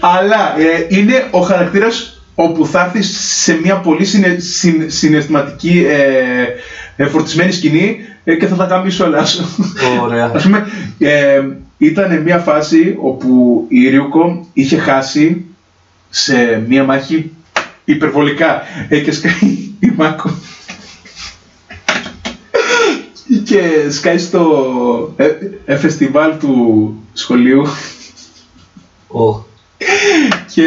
αλλά ε, είναι ο χαρακτήρας όπου θα έρθεις σε μια πολύ συνε, συν- συναισθηματική ε, ε, φορτισμένη σκηνή ε, και θα τα γαμίσω όλα σου.
Ωραία.
Ας πούμε, ε, ήταν μια φάση όπου η Ριούκο είχε χάσει σε μια μάχη υπερβολικά. Ε, και σκάει *laughs* η Μάκο. Και σκάει στο ε, ε, φεστιβάλ του σχολείου
Ω.
και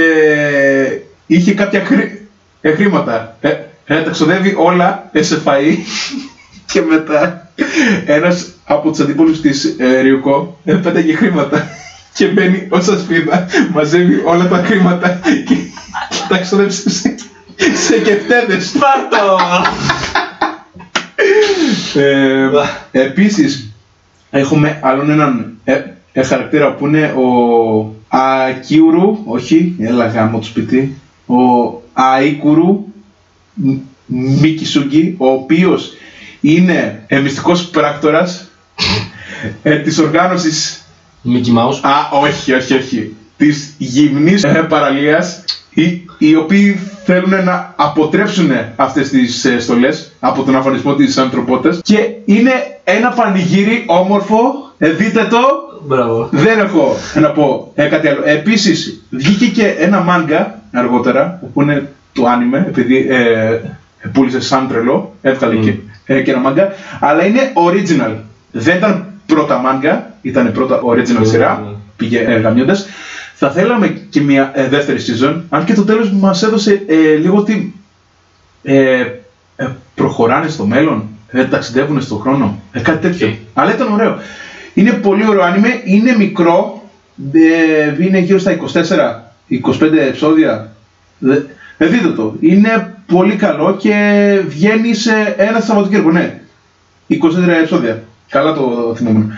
είχε κάποια χρή- ε, χρήματα. Ε, ε, τα ξοδεύει όλα ε, σε φαΐ και μετά ένας από τους αντίπολους της ε, Ριουκό ε, πέταγε χρήματα και μπαίνει ως ασπίδα, μαζεύει όλα τα χρήματα και, και τα ξοδεύει σε, σε κεφτέδες.
Πάρτο!
Ε, επίσης, έχουμε άλλον έναν ε, ε, χαρακτήρα που είναι ο Ακίουρου, όχι, έλα γάμο του σπίτι, ο Αίκουρου Μ- Μίκισουγκη, ο οποίος είναι ε, μυστικός πράκτορας ε, της οργάνωσης
Mickey Mouse.
Α, όχι, όχι, όχι. Της γυμνής ε, παραλίας, οι, οι οποίοι θέλουν να αποτρέψουν αυτές τις ε, στολές από τον αφανισμό της ανθρωπότητας και είναι ένα πανηγύρι όμορφο, ε, δείτε το,
Μπράβο.
δεν έχω να πω ε, κάτι άλλο. Επίσης, βγήκε και ένα μάγκα αργότερα, που είναι το άνιμε, επειδή ε, πούλησε σαν τρελό, έβγαλε και, ε, και ένα μάγκα, αλλά είναι original. Δεν ήταν πρώτα μάνγκα, ήταν πρώτα original σειρά,
Original.
πήγε ε, γαμιώντας. Θα θέλαμε και μια ε, δεύτερη season, αν και το τέλος μας έδωσε ε, λίγο ότι ε, ε, προχωράνε στο μέλλον, ε, ταξιδεύουν στον χρόνο, ε, κάτι τέτοιο.
Οκ.
Αλλά ήταν ωραίο. Είναι πολύ ωραίο άνιμε, είναι μικρό, ε, είναι γύρω στα 24-25 επεισόδια. Δε, ε, δείτε το, είναι πολύ καλό και βγαίνει σε ένα Σαββατοκύριακο, ναι. 24 επεισόδια. Καλά το θυμόμουν.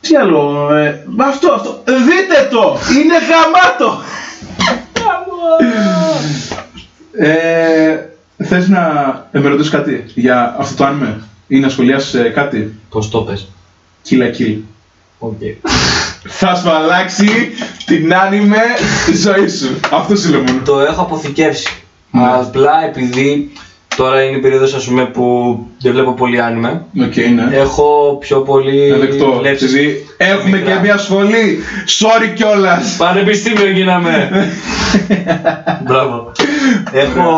Τι άλλο, ε, αυτό, αυτό, δείτε το, είναι γαμάτο. Ε, θες να με ρωτήσεις κάτι για αυτό το άνιμε ή να σχολιάσεις ε, κάτι;
Πώς το πες.
Kill la Kill.
Οκ.
Θα σου αλλάξει την άνιμε ζωής σου. Αυτό σου λέω μόνο.
Το έχω αποθηκεύσει.
Ναι.
Απλά επειδή τώρα είναι η περίοδος ας πούμε που δεν βλέπω πολύ άνιμε.
Οκ, ναι.
Έχω πιο πολύ
Δεκτό.
βλέψεις
Επειδή έχουμε
μικρά.
και μια σχολή. Sorry κιόλας.
Πανεπιστήμιο γίναμε. *laughs* Μπράβο. Έχω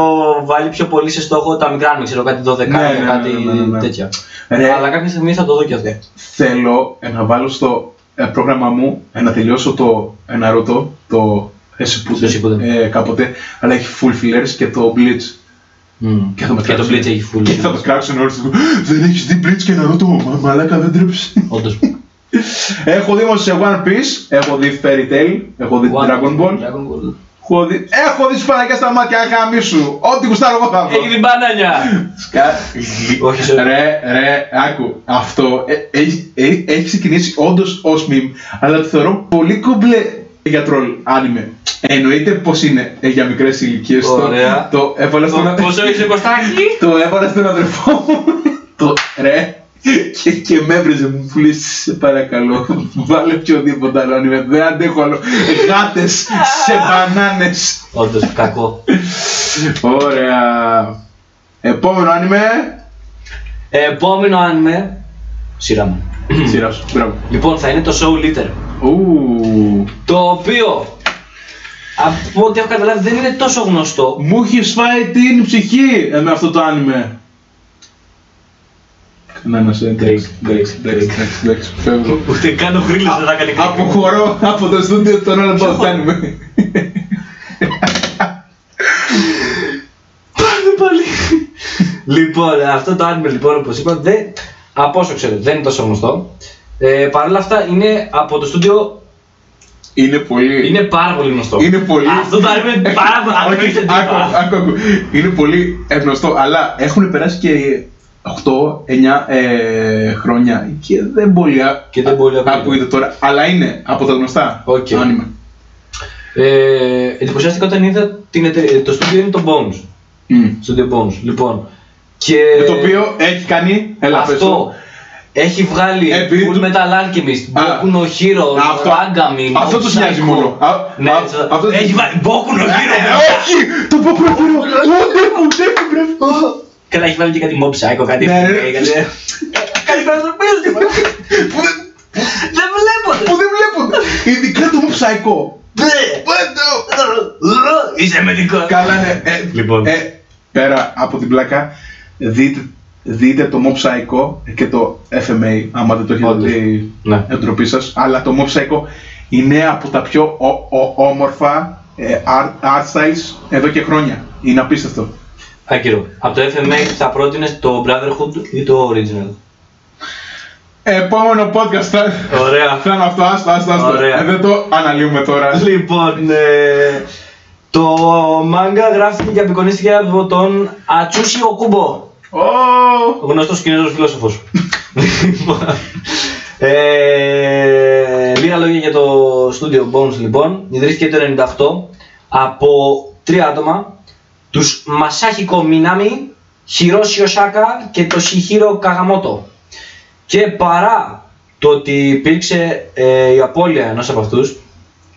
βάλει πιο πολύ σε στόχο τα μικρά μου, ξέρω κάτι 12,
Ναι, ναι, ναι,
κάτι
ναι, ναι, ναι.
τέτοια.
Ρε.
Αλλά κάποια στιγμή θα το δω και αυτό.
Θέλω ε, να βάλω στο ε, πρόγραμμά μου ε, να τελειώσω το ε, Naruto, το
Το
Shippuden,
Shippuden.
ε, κάποτε, αλλά έχει full fillers και το Bleach.
Μμμ.
Και θα με
Και το
κράξουν.
Bleach έχει full.
Και θα με κράξουν όλους. Δεν έχεις δει Bleach και Naruto, μα, μαλάκα δεν τρέψει.
Όντως.
Έχω δει όμως σε One Piece, έχω δει Fairy Tail, έχω δει Dragon Ball.
Dragon Ball.
Έχω δει, έχω δει σπανακιά στα μάτια, αγάμι σου. Ό,τι κουστάρω εγώ θα δω.
Έχει την μπανάνια.
Σκα-
Όχι, σε-
Ρε, ρε, άκου. Αυτό ε, έχει, ε, έχει ξεκινήσει όντως ως meme, αλλά το θεωρώ πολύ κομπλέ για τρολ άνιμε. Εννοείται πως είναι ε, για μικρές ηλικίες.
Ωραία.
Το, το έβαλα στον,
Το- Πόσο έχεις Κωστάκη;
το έβαλα στον αδερφό μου. το ρε. Και, και με έβριζε μου που λέει, σε παρακαλώ, βάλε οποιοδήποτε άλλο άνιμε, δεν αντέχω άλλο. Γάτες σε μπανάνες.
Όντως, κακό.
Ωραία. Επόμενο άνιμε.
Επόμενο άνιμε. Σειρά μου.
Σειρά σου. Μπράβο.
Λοιπόν, θα είναι το Soul Eater.
Ου.
Το οποίο από ό,τι έχω καταλάβει δεν είναι τόσο γνωστό.
Μου έχεις φάει την ψυχή ε, με αυτό το άνιμε. Κανένα ε, εντάξει, εντάξει, εντάξει, εντάξει, εντάξει, φεύγω.
Ούτε καν ο Γρήλος δεν θα κάνει κάτι.
Αποχωρώ από το στούντιο των άλλων που το άνιμε.
Πάμε πάλι. λοιπόν, αυτό το άνιμε λοιπόν όπως είπα, δεν, από όσο ξέρω δεν είναι τόσο γνωστό. Ε, Παρ' όλα αυτά είναι από το στούντιο,
Είναι πολύ.
είναι πάρα πολύ γνωστό.
Είναι πολύ.
Αυτό το άνιμε είναι πάρα πολύ. Αν *laughs*
Όχι,
έχετε
άκου,
τίποτα.
άκου, άκου. Είναι πολύ γνωστό, αλλά έχουν περάσει και 8-9 ε, χρόνια και δεν πολύ, α-
Και δεν πολύ ακούγεται.
ακούγεται τώρα, αλλά είναι από τα γνωστά
Οκ.
άνιμε.
Ε, εντυπωσιάστηκα όταν είδα την εταιρεία, το στούντιο είναι το Bones.
Μμ.
Studio Bones. Λοιπόν, Και
Με το οποίο έχει κάνει. Έλα, πες
αυτό
το.
Έχει βγάλει
Επειδή
Full
του-
Metal Alchemist,
Α,
Boku no Hero,
αυτό-
Agami,
αυτό τους νοιάζει μόνο. Α,
Ναι,
α,
αυτό-
αυτό τους-
έχει βάλει Boku no Hero.
Ε, όχι! Το πω προφέρω! Δεν μου, δεν μου πρέπει!
Καλά, έχει βάλει και κάτι Mob Psycho, κάτι
Ναι, ναι. *laughs*
κάτι- Κάτι προσωπίες. Δεν βλέπω.
Που δεν βλέπονται! Ειδικά το μου ψαϊκό!
Είσαι μετικό.
Καλά, ναι. Ε,
Λοιπόν.
ε, πέρα από την πλάκα, δείτε, δείτε το Mob Psycho και το FMA, άμα δεν το έχετε
Όντως.
δει,
Ναι.
εντροπή σας. Αλλά το Mob Psycho είναι από τα πιο ο- ο- όμορφα ε, art, art styles εδώ και χρόνια. Είναι απίστευτο.
Άκυρο. Από το FMA θα πρότεινες το Brotherhood ή το Original;
Επόμενο podcast θα,
Ωραία.
θα είναι αυτό, άστο, άστο, άστο.
Ωραία.
Ε, δεν το αναλύουμε τώρα.
Λοιπόν, ε, το μάγκα γράφτηκε και απεικονίστηκε από τον Ατσούσι Οκούμπο,
Ω,
ο γνωστός Κινέζος φιλόσοφος. Λοιπόν, *laughs* ε, λίγα λόγια για το Studio Bones λοιπόν. Ιδρύθηκε το 98 από τρία άτομα. Τους Μασάχικο Μινάμι, Χιρόσι Οσάκα και το Σιχύρο Καγαμότο. Και παρά το ότι υπήρξε ε, η απώλεια ενός από αυτούς,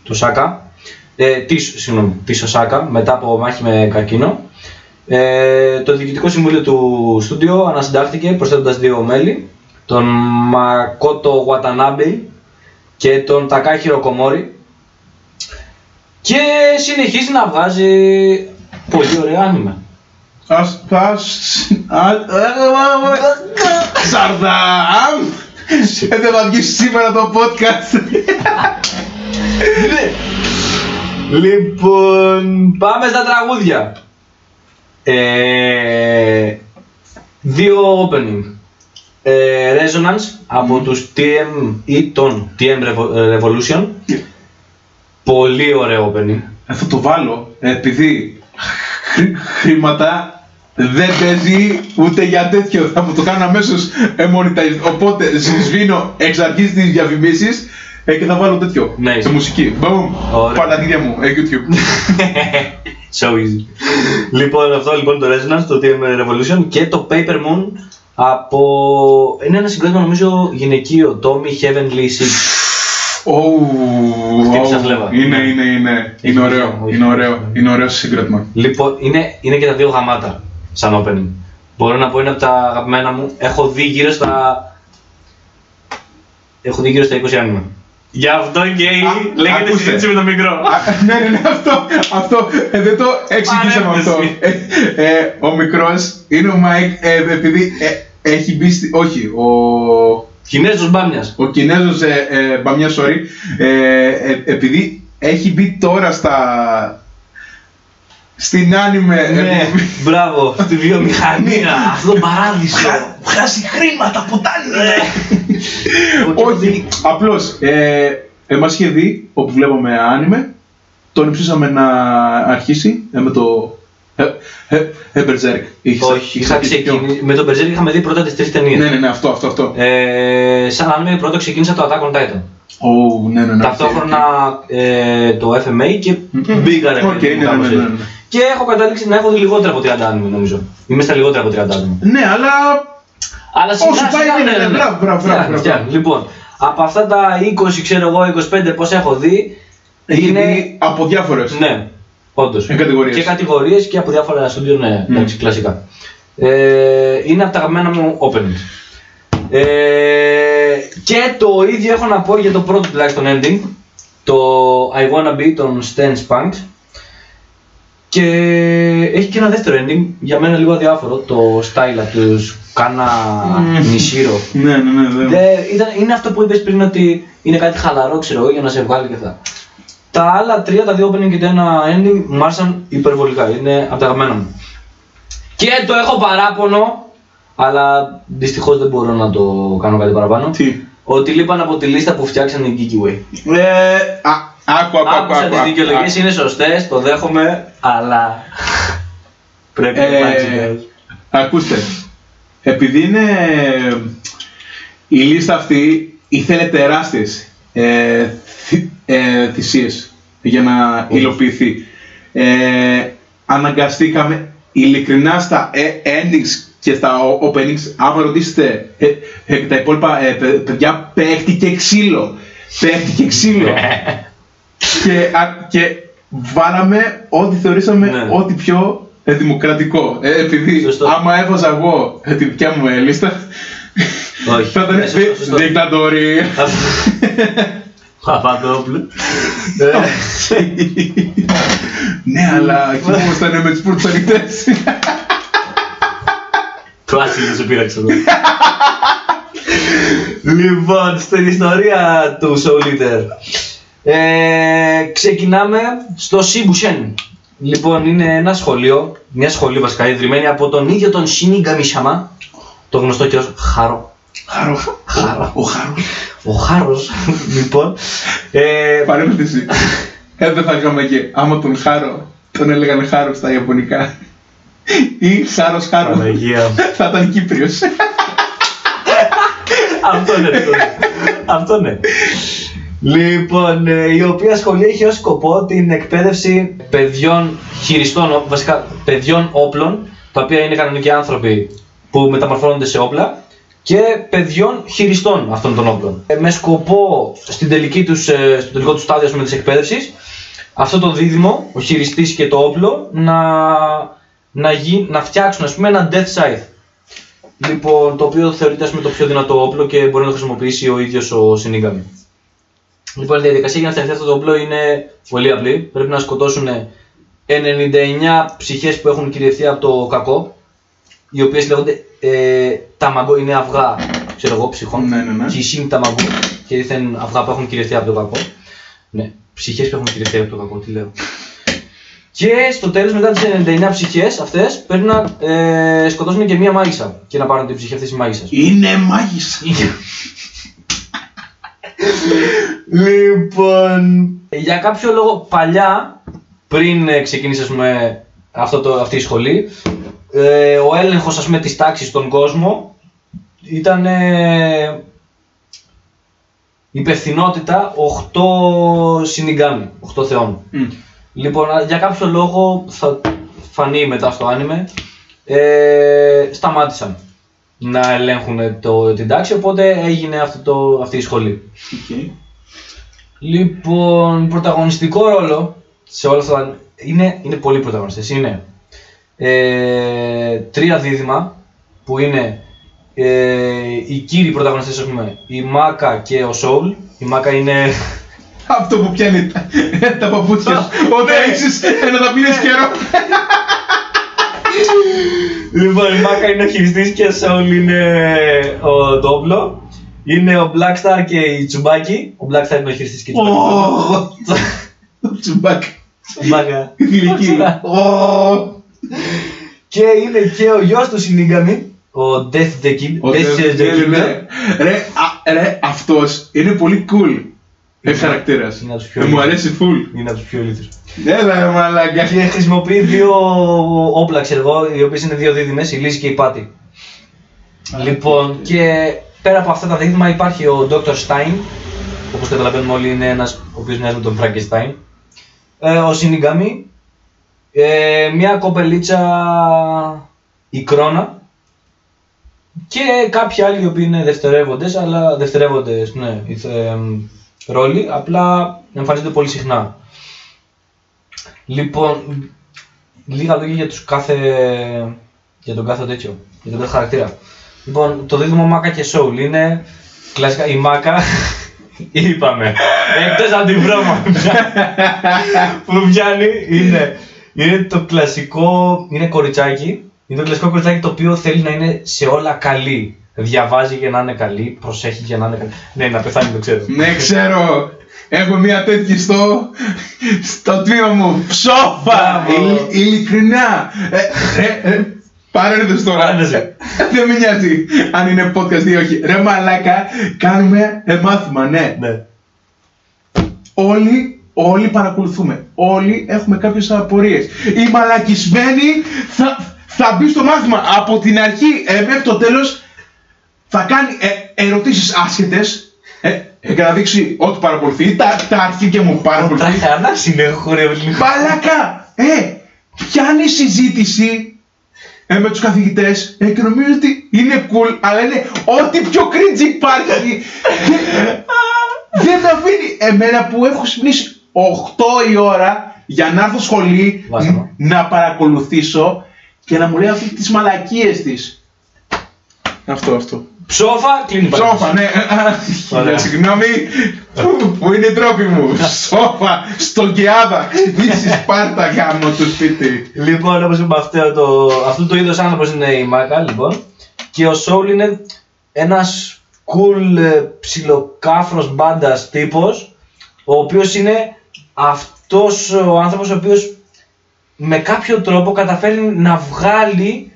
του Σάκα, ε, της, συγγνώμη, της Οσάκα, μετά από μάχη με καρκίνο, ε, το Διοικητικό Συμβούλιο του στούντιο ανασυντάχθηκε προσθέτοντας δύο μέλη, τον Μακότο Γουατανάμπε και τον Τακάχυρο Κομόρι και συνεχίζει να βγάζει πολύ ωραία άνιμε.
ας, ας, ας, α, α, α, Σαρδάμ! Ε, Δεν θα βγεις σήμερα το podcast.
Λοιπόν, πάμε στα τραγούδια. Ε, δύο opening. Ε, Resonance από τους TM ή τον TM Revo- Revolution. Πολύ ωραίο opening.
Ε, Θα το βάλω επειδή χρή- χρήματα δεν παίζει ούτε για τέτοιο. Θα μου το κάνω αμέσως monetize. Οπότε σβήνω εξ αρχής τις διαφημίσεις και θα βάλω τέτοιο.
Ναι.
Σε μουσική. Boom.
Ωραία.
Παρτίδια μου. Ε, YouTube. *laughs*
so easy. λοιπόν, αυτό λοιπόν το Resonance, το TM Revolution και το Paper Moon από... Είναι ένα συγκρότημα νομίζω γυναικείο, Tommy Heavenly Six.
Oh,
Χτύπησα
oh,
φλέβα.
Είναι, είναι, είναι. Είναι ωραίο.
Όχι,
Είναι
όχι.
ωραίο. Είναι ωραίο συγκρότημα.
Λοιπόν, είναι, είναι και τα δύο γαμάτα σαν opening. Μπορώ να πω είναι από τα αγαπημένα μου. Έχω δει γύρω στα. Έχω δει γύρω στα 20 άνιμε. Γι' αυτό και λέγεται
ακούστε.
συζήτηση με το μικρό.
Α, ναι, ναι, ναι, αυτό, αυτό, ε, δεν το εξηγήσαμε αυτό.
Παρένθεση.
Ε, ε, ο μικρός είναι ο Μάικ, ε, επειδή ε, έχει μπει στη, όχι, ο,
Κινέζος μπάμιας.
ο Κινέζος ε, ε, Μπαμιά, sorry, ε, ε, επειδή έχει μπει τώρα στα, στην άνιμε,
Ναι, μπράβο, στη βιομηχανία, *laughs* αυτό το παράδεισο.
Βγάζει χρήματα από τα
Όχι, *laughs*
Όχι, απλώς, ε, εμάς είχε δει, όπου βλέπαμε άνιμε, τον ψήσαμε να αρχίσει ε, με το ε, ε, ε, Berserk. Είχες-
Όχι,
είχες
είχα
αρχίσει πιο-
ξεκινήσει. Με τον Berserk είχαμε δει πρώτα τις τρεις ταινίες.
Ναι, ναι, ναι, αυτό, αυτό, αυτό.
Ε, σαν anime πρώτο ξεκίνησα το Attack on Titan.
Ω, ναι, ναι, ναι.
Ταυτόχρονα ε, το FMA και
Μμμ.
μπήκα ρε
Οκ,
παιδί μου,
ναι,
κάπως
ναι, ναι,
έτσι.
ναι.
Και έχω καταλήξει να έχω δει λιγότερα από 30 anime νομίζω. Είμαι στα λιγότερα από 30 anime.
Ναι, αλλά
Αλλά σιγά
Όσο πάει,
σιγά,
ναι, ναι, ναι, μπράβο, μπράβο,
Φτιάχνει,
μπράβο.
φτιάχνει. Λοιπόν, από αυτά τα 20 ξέρω εγώ, 25 πώς έχω δει,
έχει
είναι...
δει από διάφορες.
Ναι, όντως.
Ε, κατηγορίες.
Και κατηγορίες και από διάφορα στούντιο, ναι,
Μμ.
εντάξει, κλασικά. Ε, είναι από τα αγαπημένα μου openings. Ε, και το ίδιο έχω να πω για το πρώτο τουλάχιστον ending, το I Wanna Be των Stan Spanks. Και έχει και ένα δεύτερο ending, για μένα λίγο αδιάφορο, το style τους Κάνα
Μμ.
Νισίρο.
Ναι, ναι, ναι. δεν-
Δε- ήταν, είναι αυτό που είπες πριν ότι είναι κάτι χαλαρό ξέρω εγώ για να σε βγάλει και αυτά. Τα άλλα τρία, τα δύο opening και το ένα ending μου άρεσαν υπερβολικά, είναι από τα αγαπημένα μου. Και το έχω παράπονο, αλλά δυστυχώς δεν μπορώ να το κάνω κάτι παραπάνω.
Τι;
Ότι λείπαν από τη λίστα που φτιάξαν οι Geeky Way.
Ε, α, άκου, άκου, άκου.
Άκουσα
άκου,
τις
άκου,
δικαιολογίες,
άκου.
είναι σωστές, το δέχομαι, αλλά πρέπει να
Ε,
υπάρξει τέλος.
Ακούστε, επειδή είναι η λίστα αυτή ήθελε τεράστιες ε, θυ, ε, θυσίες για να υλοποιηθεί. Ε, αναγκαστήκαμε ειλικρινά στα ε, endings και στα o- openings, άμα ρωτήσετε ε, ε, τα υπόλοιπα ε, παι- παιδιά, παίχτηκε ξύλο. Παίχτηκε ξύλο. *laughs* και, α- και βάλαμε ό,τι θεωρήσαμε
Ναι.
ό,τι πιο ε, δημοκρατικό. Ε, επειδή
Σωστό.
άμα έβαζα εγώ ε, τη δικιά μου ε, λίστα,
Όχι.
θα ήταν
Ε, σωστό,
δι-
σωστό.
δικτατορία.
Παπαδόπουλο.
ναι, αλλά κοιμόμασταν με τις πόρτες ανοιχτές.
Το άσυλο σου πήραξε εδώ. λοιπόν, στην ιστορία του Soul Eater. Ε, ξεκινάμε στο Shibusen. Λοιπόν, είναι ένα σχολείο, μια σχολή βασικά ιδρυμένη από τον ίδιο τον Shinigami Shama, το γνωστό και ως Χάρο.
Χάρο.
Χάρο.
Ο Χάρος.
Ο Χάρος, λοιπόν. Ε,
Παρέμβαση. Ε, δεν θα είχαμε και άμα τον Χάρο, τον έλεγαν Χάρο στα Ιαπωνικά. Ή Χάρος Χάρος.
Παναγία μου.
Θα ήταν Κύπριος.
Αυτό ναι, αυτό ναι. Αυτό ναι. Λοιπόν, ε, η οποία σχολή έχει ως σκοπό την εκπαίδευση παιδιών χειριστών, ο- βασικά παιδιών όπλων, τα οποία είναι κανονικοί άνθρωποι που μεταμορφώνονται σε όπλα, και παιδιών χειριστών αυτών των όπλων. Ε, Με σκοπό στην τελική τους, ε, στο τελικό τους στάδιο ας πούμε, της εκπαίδευσης, αυτό το δίδυμο, ο χειριστής και το όπλο, να, να, γι, να φτιάξουν ας πούμε, ένα death scythe. Λοιπόν, το οποίο θεωρείται ας πούμε, το πιο δυνατό όπλο και μπορεί να το χρησιμοποιήσει ο ίδιος ο Σινίγκαμι. Λοιπόν, η διαδικασία για να φτιαχτεί αυτό το όπλο είναι πολύ απλή. Πρέπει να σκοτώσουν 99 ψυχές που έχουν κυριευθεί από το κακό, οι οποίες λέγονται ε, ταμαγκό, είναι αυγά ξέρω εγώ, ψυχών.
Ναι, ναι, ναι.
Κισίν ταμαγκό και δίθεν αυγά που έχουν κυριευθεί από το κακό. Ναι, ψυχές που έχουν κυριευθεί από το κακό, τι λέω. Και στο τέλος, μετά τις 99 ψυχές αυτές, πρέπει να ε, σκοτώσουν και μία μάγισσα και να πάρουν την ψυχή αυτή τη μάγισσα.
Είναι μάγισσα.
Λοιπόν, για κάποιο λόγο παλιά, πριν ε, ξεκινήσει ας πούμε, αυτό το, αυτή η σχολή, ε, ο έλεγχος ας πούμε, της τάξης στον κόσμο ήταν ε, υπευθυνότητα 8 shinigami, 8 θεών.
Μμ.
Λοιπόν, α- για κάποιο λόγο θα φανεί μετά στο άνιμε, ε, σταμάτησαν να ελέγχουν το, την τάξη, οπότε έγινε αυτό το, αυτή η σχολή.
Οκ.
Λοιπόν, πρωταγωνιστικό ρόλο σε όλα αυτά είναι, είναι πολλοί πρωταγωνιστές. Είναι ε, τρία δίδυμα που είναι ε, οι κύριοι πρωταγωνιστές, ας πούμε, η Μάκα και ο Σόουλ. Η Μάκα είναι
Αυτό που πιάνει τα, τα παπούτσια σου. Όταν έχεις να τα πίνεις καιρό.
Λοιπόν, η Μάκα είναι ο χειριστής και ο Σόουλ είναι ο το όπλο. Είναι ο Blackstar και η Τσουμπάκη. Ο Blackstar είναι ο χειριστής και η Τσουμπάκη.
Ω, Τσουμπάκ.
Μάκα.
Γλυκή. Ω.
Και είναι και ο γιος του Σινίγκαμι, ο Death the Kid.
Ο
Death
Death
the
Kid,
Kid.
ναι. Ρε, α, ρε, αυτός είναι πολύ cool. Ε, χαρακτήρας.
Είναι από τους πιο
Ε, Μου
λίγους.
αρέσει full.
Είναι από τους πιο ηλίθιους.
Έλα, ρε, μαλάκα.
Και χρησιμοποιεί δύο όπλα, ξέρω εγώ, οι οποίες είναι δύο δίδυμες, η Λύση και η Πάτη. Λοιπόν, και πέρα από αυτά τα δίδυμα υπάρχει ο Dr. Stein, όπως καταλαβαίνουμε όλοι είναι ένας ο οποίος μοιάζει με τον Frankenstein. Ε, ο Σινιγκάμι, ε, μια κοπελίτσα η Κρόνα και κάποιοι άλλοι οι οποίοι είναι δευτερεύοντες, αλλά δευτερεύοντες, ναι, ηθε- εμ, ρόλοι, απλά εμφανίζονται πολύ συχνά. Λοιπόν, λίγα λόγια για, τους κάθε, για τον κάθε τέτοιο, για τον κάθε χαρακτήρα. Λοιπόν, το δίδυμο Μάκα και Soul είναι κλασικά η Μάκα, *laughs* είπαμε, εκτός από την βρώμα *laughs* που πιάνει, είναι, είναι το κλασικό, είναι κοριτσάκι, είναι το κλασικό κοριτσάκι το οποίο θέλει να είναι σε όλα καλή. Διαβάζει για να είναι καλή, προσέχει για να είναι καλή. Ναι, να πεθάνει το ξέρω.
Ναι, ξέρω. Έχω μια τέτοια στο, στο τμήμα μου. Ψόφα!
Μπράβο.
Ειλ- ειλικρινά. Ε, ρε, ρε, πάρε το τώρα.
Άνεσε.
Δεν με νοιάζει αν είναι podcast ή όχι. Ρε μαλάκα, κάνουμε ε, μάθημα, ναι.
Ναι.
Όλοι, όλοι παρακολουθούμε. Όλοι έχουμε κάποιες απορίες. Η μαλακισμένη θα, θα μπει στο μάθημα από την αρχή ε, μέχρι το τέλος. Θα κάνει ε, ερωτήσεις άσχετες. Ε, ε, για να δείξει ότι παρακολουθεί. Τα, τα αρχίδια μου
Τα
παρακολουθεί.
χαρά είναι χορεύει.
Μαλάκα! Ε, πιάνει συζήτηση ε, με τους καθηγητές ε, και νομίζω ότι είναι cool, αλλά είναι ό,τι πιο cringe υπάρχει. Και δεν αφήνει εμένα που έχω ξυπνήσει 8 η ώρα για να έρθω σχολή
Βάσανο.
ν- να παρακολουθήσω και να μου λέει αυτή τις μαλακίες της. Αυτό, αυτό.
Ψόφα, κλείνει η
Σόφα,
παρένθεση.
ναι.
Ωραία.
Συγγνώμη, πού- πού είναι η τρόπη μου. Σόφα, στον Κιάδα. Χτυπήσει Σπάρτα γάμο του σπίτι.
Λοιπόν, όπως είπα, αυτό το, αυτού το είδος άνθρωπος είναι η Μάκα, λοιπόν. Και ο Σόουλ είναι ένας cool ε, ψιλοκάφρος μπάντας τύπος, ο οποίος είναι αυτός ο άνθρωπος ο οποίος με κάποιο τρόπο καταφέρει να βγάλει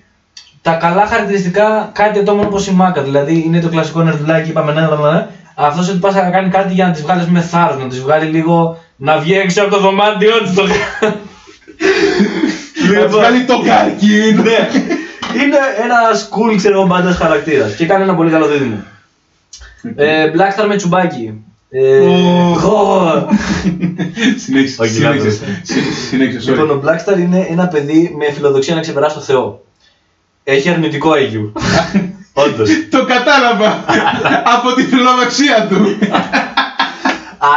τα καλά χαρακτηριστικά κάτι ατόμων όπως η Μάκα. Δηλαδή είναι το κλασικό νερδουλάκι, είπαμε ναι, ναι, ναι. Αυτός ότι πας να κάνει κάτι για να τις βγάλεις με θάρρος, να τις βγάλει λίγο να βγει έξω από το δωμάτιό της. Το...
Να βγάλει το καρκίνο.
Ναι. Είναι ένας cool, ξέρω εγώ, μπάντας χαρακτήρας και κάνει ένα πολύ καλό δίδυμο. Ε, Blackstar με τσουμπάκι. Ε,
Ω.
γω.
Συνέχισε,
Όχι,
συνέχισε.
λάθος.
Συνέχισε,
Λοιπόν,
sorry.
ο Blackstar είναι ένα παιδί με φιλοδοξία να ξεπεράσει το Θεό. Έχει αρνητικό IQ. *laughs* Όντως.
Το κατάλαβα από τη φιλοδοξία του.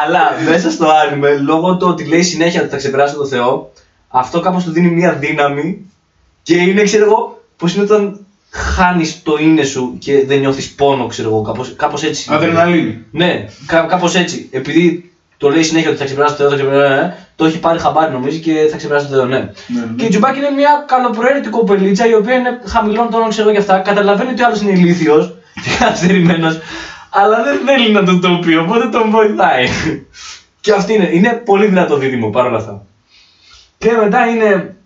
Αλλά μέσα στο άνιμε, λόγω του ότι λέει συνέχεια ότι θα ξεπεράσει το Θεό, αυτό κάπως του δίνει μια δύναμη και είναι, ξέρω εγώ, πώς είναι όταν χάνεις το είναι σου και δεν νιώθεις πόνο, ξέρω εγώ, κάπως, κάπως έτσι.
Αδρεναλίνη.
Ναι, κά, κάπως έτσι. Επειδή το λέει συνέχεια ότι θα ξεπεράσει το Θεό, θα ξεπεράσει, ε, το έχει πάρει χαμπάρι νομίζει και θα ξεπεράσει το Θεό, ναι.
Ναι, ναι.
Και η Τζουμπάκη είναι μια καλοπροαίρετη κοπελίτσα η οποία είναι χαμηλών τόνων, ξέρω εγώ και αυτά. Καταλαβαίνει ότι ο άλλος είναι ηλίθιος *laughs* και καθυστερημένο, αλλά δεν θέλει να τον το πει, οπότε τον βοηθάει. και αυτή είναι, είναι πολύ δυνατό δίδυμο παρόλα αυτά. Και μετά είναι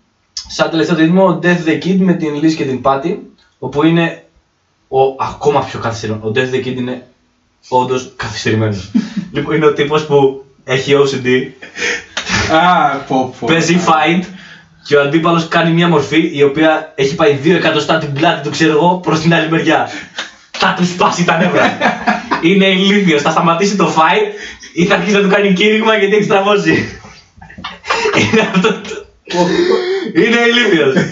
σαν τελευταίο δίδυμο ο Death the Kid με την Liz και την Patty, όπου είναι ο ακόμα πιο καθυστερημένο. Ο Death the Kid είναι όντως καθυστερημένος. *laughs* λοιπόν, είναι ο τύπος που έχει OCD
Α, πω, πω.
Παίζει fight και ο αντίπαλος κάνει μια μορφή η οποία έχει πάει δύο εκατοστά την πλάτη του, ξέρω εγώ, προς την άλλη μεριά. Θα του σπάσει τα νεύρα. *laughs* Είναι ηλίθιος. Θα σταματήσει το fight ή θα αρχίσει να του κάνει κήρυγμα γιατί έχει στραβώσει. *laughs* Είναι αυτό. το- Είναι ηλίθιος. *laughs*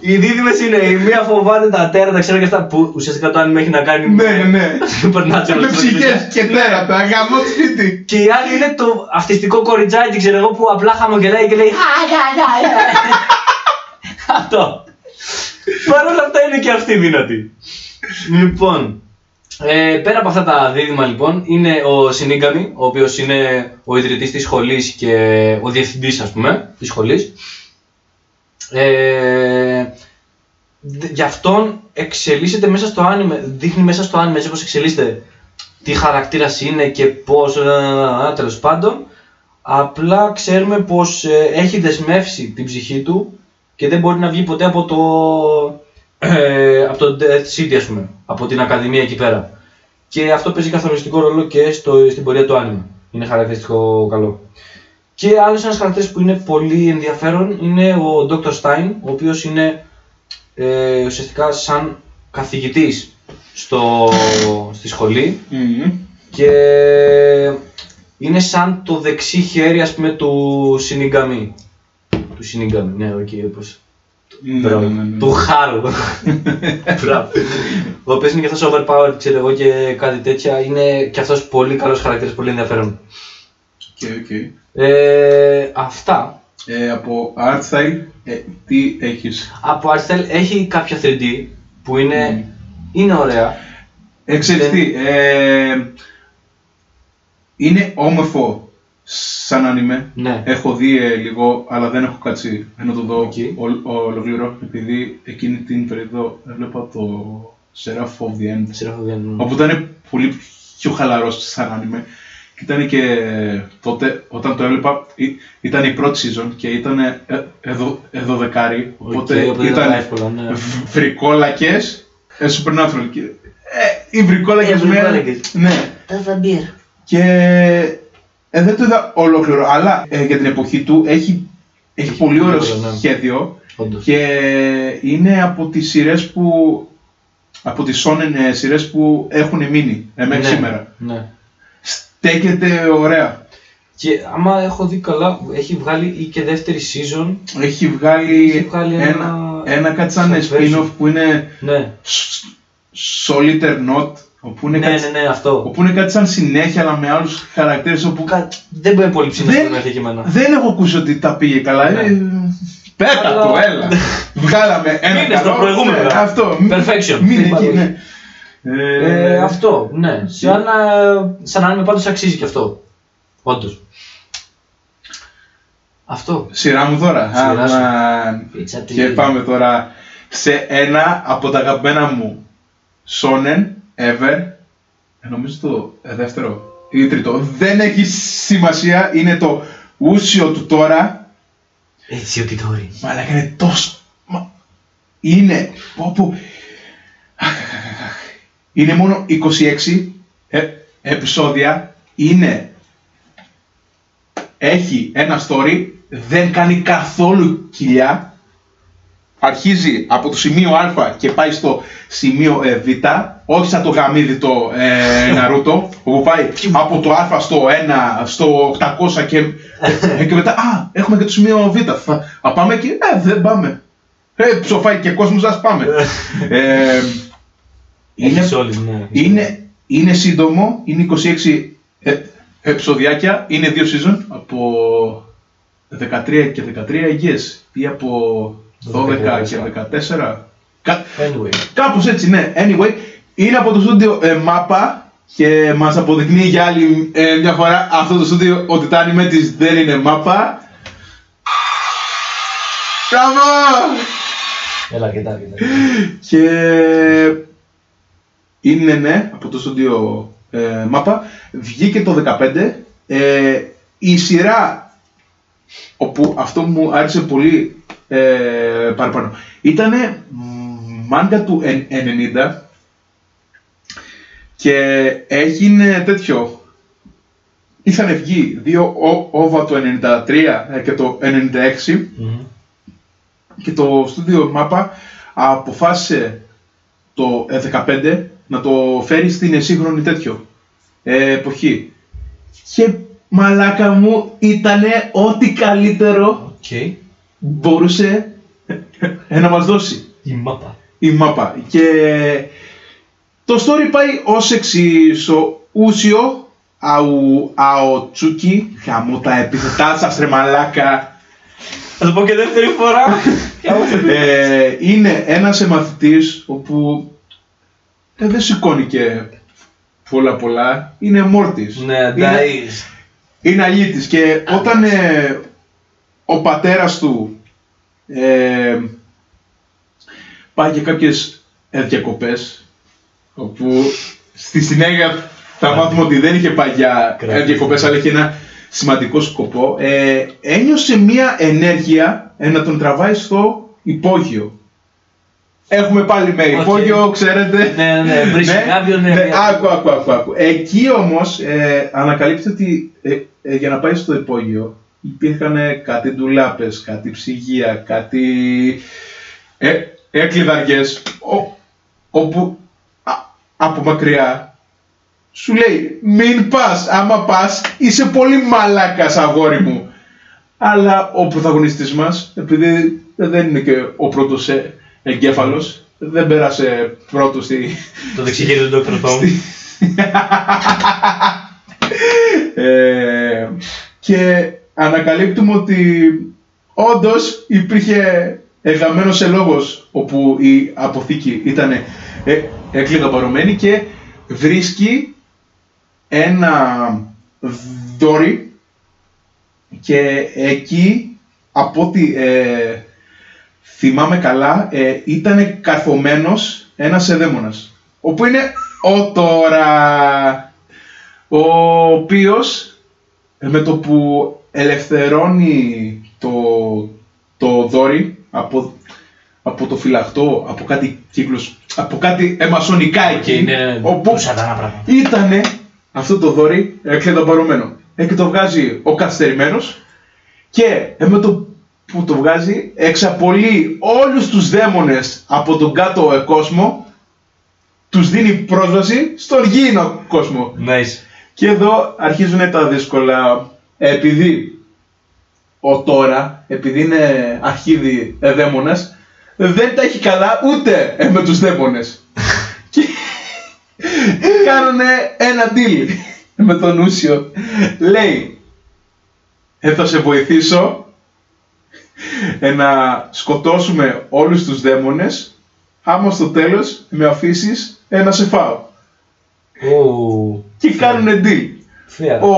και οι δίδυμες είναι η μία φοβάται τα τέρατα, ξέρω και αυτά που ουσιαστικά το άνοιγμα έχει να κάνει
Ναι, ναι, ναι. *laughs*
Supernatural.
Με ψυχές και τέρατα, γαμώ το σπίτι.
Και η άλλη είναι το αυτιστικό κοριτσάκι, ξέρω εγώ, που απλά χαμογελάει και λέει *laughs* Αυτό. Παρ' όλα αυτά είναι και αυτή δυνατή. λοιπόν, ε, πέρα από αυτά τα δίδυμα λοιπόν, είναι ο Σινίγκαμι, ο οποίος είναι ο ιδρυτής της σχολής και ο διευθυντής ας πούμε, της σχολής. Ε, δ- γι' αυτόν εξελίσσεται μέσα στο άνιμε, δείχνει μέσα στο άνιμε έτσι όπως εξελίσσεται τι χαρακτήρας είναι και πώς, ε, ε, τέλος πάντων. Απλά ξέρουμε πως ε, έχει δεσμεύσει την ψυχή του και δεν μπορεί να βγει ποτέ από το, ε, από το Death City ας πούμε, από την Ακαδημία εκεί πέρα. Και αυτό παίζει καθοριστικό ρόλο και στο, στην πορεία του άνιμε. Είναι χαρακτηριστικό καλό. Και άλλος ένας χαρακτήρας που είναι πολύ ενδιαφέρον είναι ο Dr. Stein, ο οποίος είναι ε, ουσιαστικά σαν καθηγητής στο, στη σχολή
Μμμ.
και είναι σαν το δεξί χέρι ας πούμε του shinigami. Του shinigami, ναι, οκ, όπως
Ναι,
Μπράβο.
ναι, ναι.
Του χάρου. Μπράβο. *laughs* Ο οποίος είναι και αυτός overpowered, ξέρω εγώ και κάτι τέτοια. Είναι και αυτός πολύ καλός χαρακτήρας, πολύ ενδιαφέρον.
OK, OK.
Ε, αυτά.
Ε, από art style, ε, τι έχεις;
Από art style έχει κάποια 3D που είναι, είναι ωραία.
Ε, ξέρεις
Δεν-
τι, ε, είναι όμορφο σαν anime.
Ναι.
Έχω δει ε, λίγο, αλλά δεν έχω κάτσει να το δω
Οκ.
ο- ο- ολόκληρο, επειδή εκείνη την περίοδο έβλεπα το Seraph of the End,
Ξέρω, δεν-
όπου ήταν πολύ πιο χαλαρός σαν anime. Και ήταν και τότε, όταν το έβλεπα, ή- ήταν η πρώτη season και ήταν ε, εδώ, εδώ δεκάρι,
Οκ,
οπότε
οπότε δεν
ήταν
ήταν εύκολο, ναι.
β- βρικόλακες, ε, supernatural. και- Ε, οι βρικόλακες
Ε,
με...
βρικόλακες.
Ναι,
Τα βαμπύρ.
και ε, δεν το είδα ολόκληρο, αλλά ε, για την εποχή του έχει, έχει
Έχει
πολύ ωραίο
πολύ ωραίο, ναι.
σχέδιο
Όντως.
και είναι από τις σειρές που από τις shonen ε, σειρές που έχουν μείνει ε, μέχρι
Ναι,
σήμερα.
Ναι.
Στέκεται ωραία.
Και άμα έχω δει καλά, έχει βγάλει ή και δεύτερη season.
Έχει βγάλει,
Έχει βγάλει ένα,
ένα κάτι σαν
στο
spin-off που είναι
Ναι,
s- Solitaire Note, όπου είναι,
ναι,
κάτι,
ναι, ναι, αυτό.
όπου είναι κάτι σαν συνέχεια αλλά με άλλους χαρακτήρες όπου
Κα- Δεν μπορεί πολύ ψηλά
δεν,
να και εμένα.
δεν έχω ακούσει ότι τα πήγε καλά.
Ναι.
Ε, πέτα
Αλλά-
το, έλα. *laughs* Βγάλαμε ένα
Μείνε στο
καλό.
προηγούμενο.
ναι, αυτό.
Perfection.
Μείνε
Την
εκεί,
παροχή.
ναι.
Ε, αυτό, ναι. Σαν να, σαν να είμαι πάντως αξίζει και αυτό. Όντως. Αυτό.
Σειρά μου τώρα.
Σειρά σου.
Αμάν.
Πίτσα τι-
Και πάμε τώρα σε ένα από τα αγαπημένα μου Shonen ever. Ε, Νομίζω το ε, δεύτερο ή τρίτο. Δεν έχει σημασία. Είναι το ούσιο του τώρα.
Έτσι ότι τώρα.
Μαλάκα είναι τόσο... Μα... Είναι... Πω, πω. Αχ, αχ, αχ, αχ. Είναι μόνο 26 ε, επεισόδια. Είναι... Έχει ένα story. Δεν κάνει καθόλου κοιλιά. Αρχίζει από το σημείο Α και πάει στο σημείο ε, Β. Όχι σαν το γαμίδι το ε, Ναρούτο, όπου πάει από το Α στο 1, στο 800 και, ε, και μετά, α, έχουμε και το σημείο Β. Θα, α, πάμε εκεί, ε, δεν πάμε. Ε, ψοφάει και κόσμος, ας πάμε. ε, είναι,
Έχεις όλες, ναι.
είναι, είναι σύντομο, είναι 26 ε, επεισοδιάκια, είναι δύο season από 13 και 13 yes, ή από 12 και 14. Κα,
Anyway.
κάπως έτσι, ναι. Anyway, είναι από το στούντιο ε, Mappa και μας αποδεικνύει για άλλη ε, μια φορά αυτό το στούντιο ότι τα anime της δεν είναι Mappa. Μπράβο!
Έλα, αρκετά, αρκετά.
Και είναι ναι, από το στούντιο ε, Mappa. Βγήκε το 2015. Ε, η σειρά όπου αυτό μου άρεσε πολύ ε, παραπάνω ήταν μάγκα του εν- 90 και έγινε τέτοιο είχαν βγει δύο ο- όβα το 93 και το 96
Μμμ.
και το στούντιο MAPPA αποφάσισε το ε, 15 να το φέρει στην σύγχρονη τέτοιο ε, εποχή. Και μαλάκα μου ήτανε ό,τι καλύτερο
Οκ.
μπορούσε ε, να μας δώσει
Η MAPPA.
η MAPPA. Και το story πάει ως εξής. Ο Ούσιο αου, Αοτσούκι, χαμώ τα επιθετά σας ρε μαλάκα,
Θα το πω και δεύτερη φορά.
ε, είναι ένας μαθητής όπου ε, δεν σηκώνει και πολλά πολλά, είναι μόρτης.
Ναι,
είναι,
εντάξει.
είναι αλήτης και όταν ε, ο πατέρας του ε, πάει για κάποιες ε, διακοπές όπου στη συνέχεια θα μάθουμε ότι δεν είχε πάει για ε,
Κράτη.
διακοπές αλλά είχε ένα σημαντικό σκοπό ε, ένιωσε μία ενέργεια ε, να τον τραβάει στο υπόγειο. Έχουμε πάλι με
Οκ.
υπόγειο, ξέρετε.
Ναι, ναι, βρίσκει κάποιον, ναι, ναι.
Άκου, άκου, άκου, άκου. Εκεί όμως ε, ανακαλύπτει ότι ε, ε, για να πάει στο υπόγειο υπήρχαν ε, κάτι ντουλάπες, κάτι ψυγεία, κάτι ε, ε, κλειδαριές, ο- όπου α, από μακριά σου λέει μην πας, άμα πας είσαι πολύ μαλάκας αγόρι μου. Αλλά ο πρωταγωνιστής μας, επειδή δεν είναι και ο πρώτος ε, εγκέφαλος, δεν πέρασε πρώτος στη,
Το δεξιχέρι του Dr. Tom.
ε, και ανακαλύπτουμε ότι όντως υπήρχε εγγαμμένος λόγος όπου η αποθήκη ήταν ε, εκλειδοπαρωμένη και βρίσκει ένα δόρυ και εκεί από ό,τι ε, θυμάμαι καλά ε, ήταν καρφωμένος ένας εδαίμονας όπου είναι ο τώρα ο οποίος ε, με το που ελευθερώνει το, το δόρυ από, από το φυλαχτό, από κάτι κύκλους, από κάτι εμασονικά εκεί,
ναι, ναι,
όπου
τους σατανά πράγματα.
ήτανε αυτό το δόρυ εκλεδοπαρωμένο. Ε, και το βγάζει ο καθυστερημένος και ε, με το που το βγάζει εξαπολύει όλους τους δαίμονες από τον κάτω ε, κόσμο τους δίνει πρόσβαση στον γήινο κόσμο.
Nice.
Και εδώ αρχίζουν τα δύσκολα. Επειδή ο τώρα, επειδή είναι αρχίδι δαίμονας, δεν τα έχει καλά ούτε ε, με τους δαίμονες. *laughs* και κάνουνε ένα deal με τον Ούσιο. Λέει, ε, θα σε βοηθήσω ε, να σκοτώσουμε όλους τους δαίμονες άμα στο τέλος με αφήσεις ε, να σε φάω.
Ου,
Και κάνουνε deal.
fair.
Ο,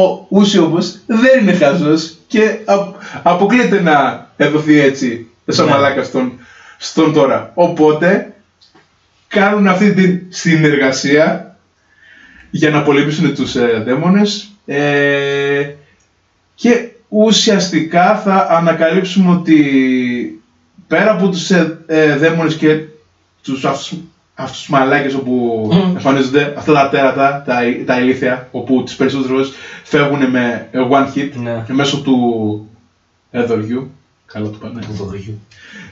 ο Ούσιο όμως δεν είναι χαζός και α- αποκλείεται να εδωθεί έτσι σαν
Ναι.
μαλάκα στον, στον τώρα. Οπότε κάνουν αυτή τη συνεργασία για να πολεμήσουν τους ε, δαίμονες ε, και ουσιαστικά θα ανακαλύψουμε ότι πέρα από τους ε, ε, δαίμονες και τους αυτούς, αυτούς τους μαλάκες όπου
Μμμ.
εμφανίζονται αυτά τα τέρατα, τα, τα ηλίθια, όπου τις περισσότερες φορές φεύγουν με ε, one hit
Ναι.
και μέσω του εδωριού. Καλό το πάνε.
Του δωριού.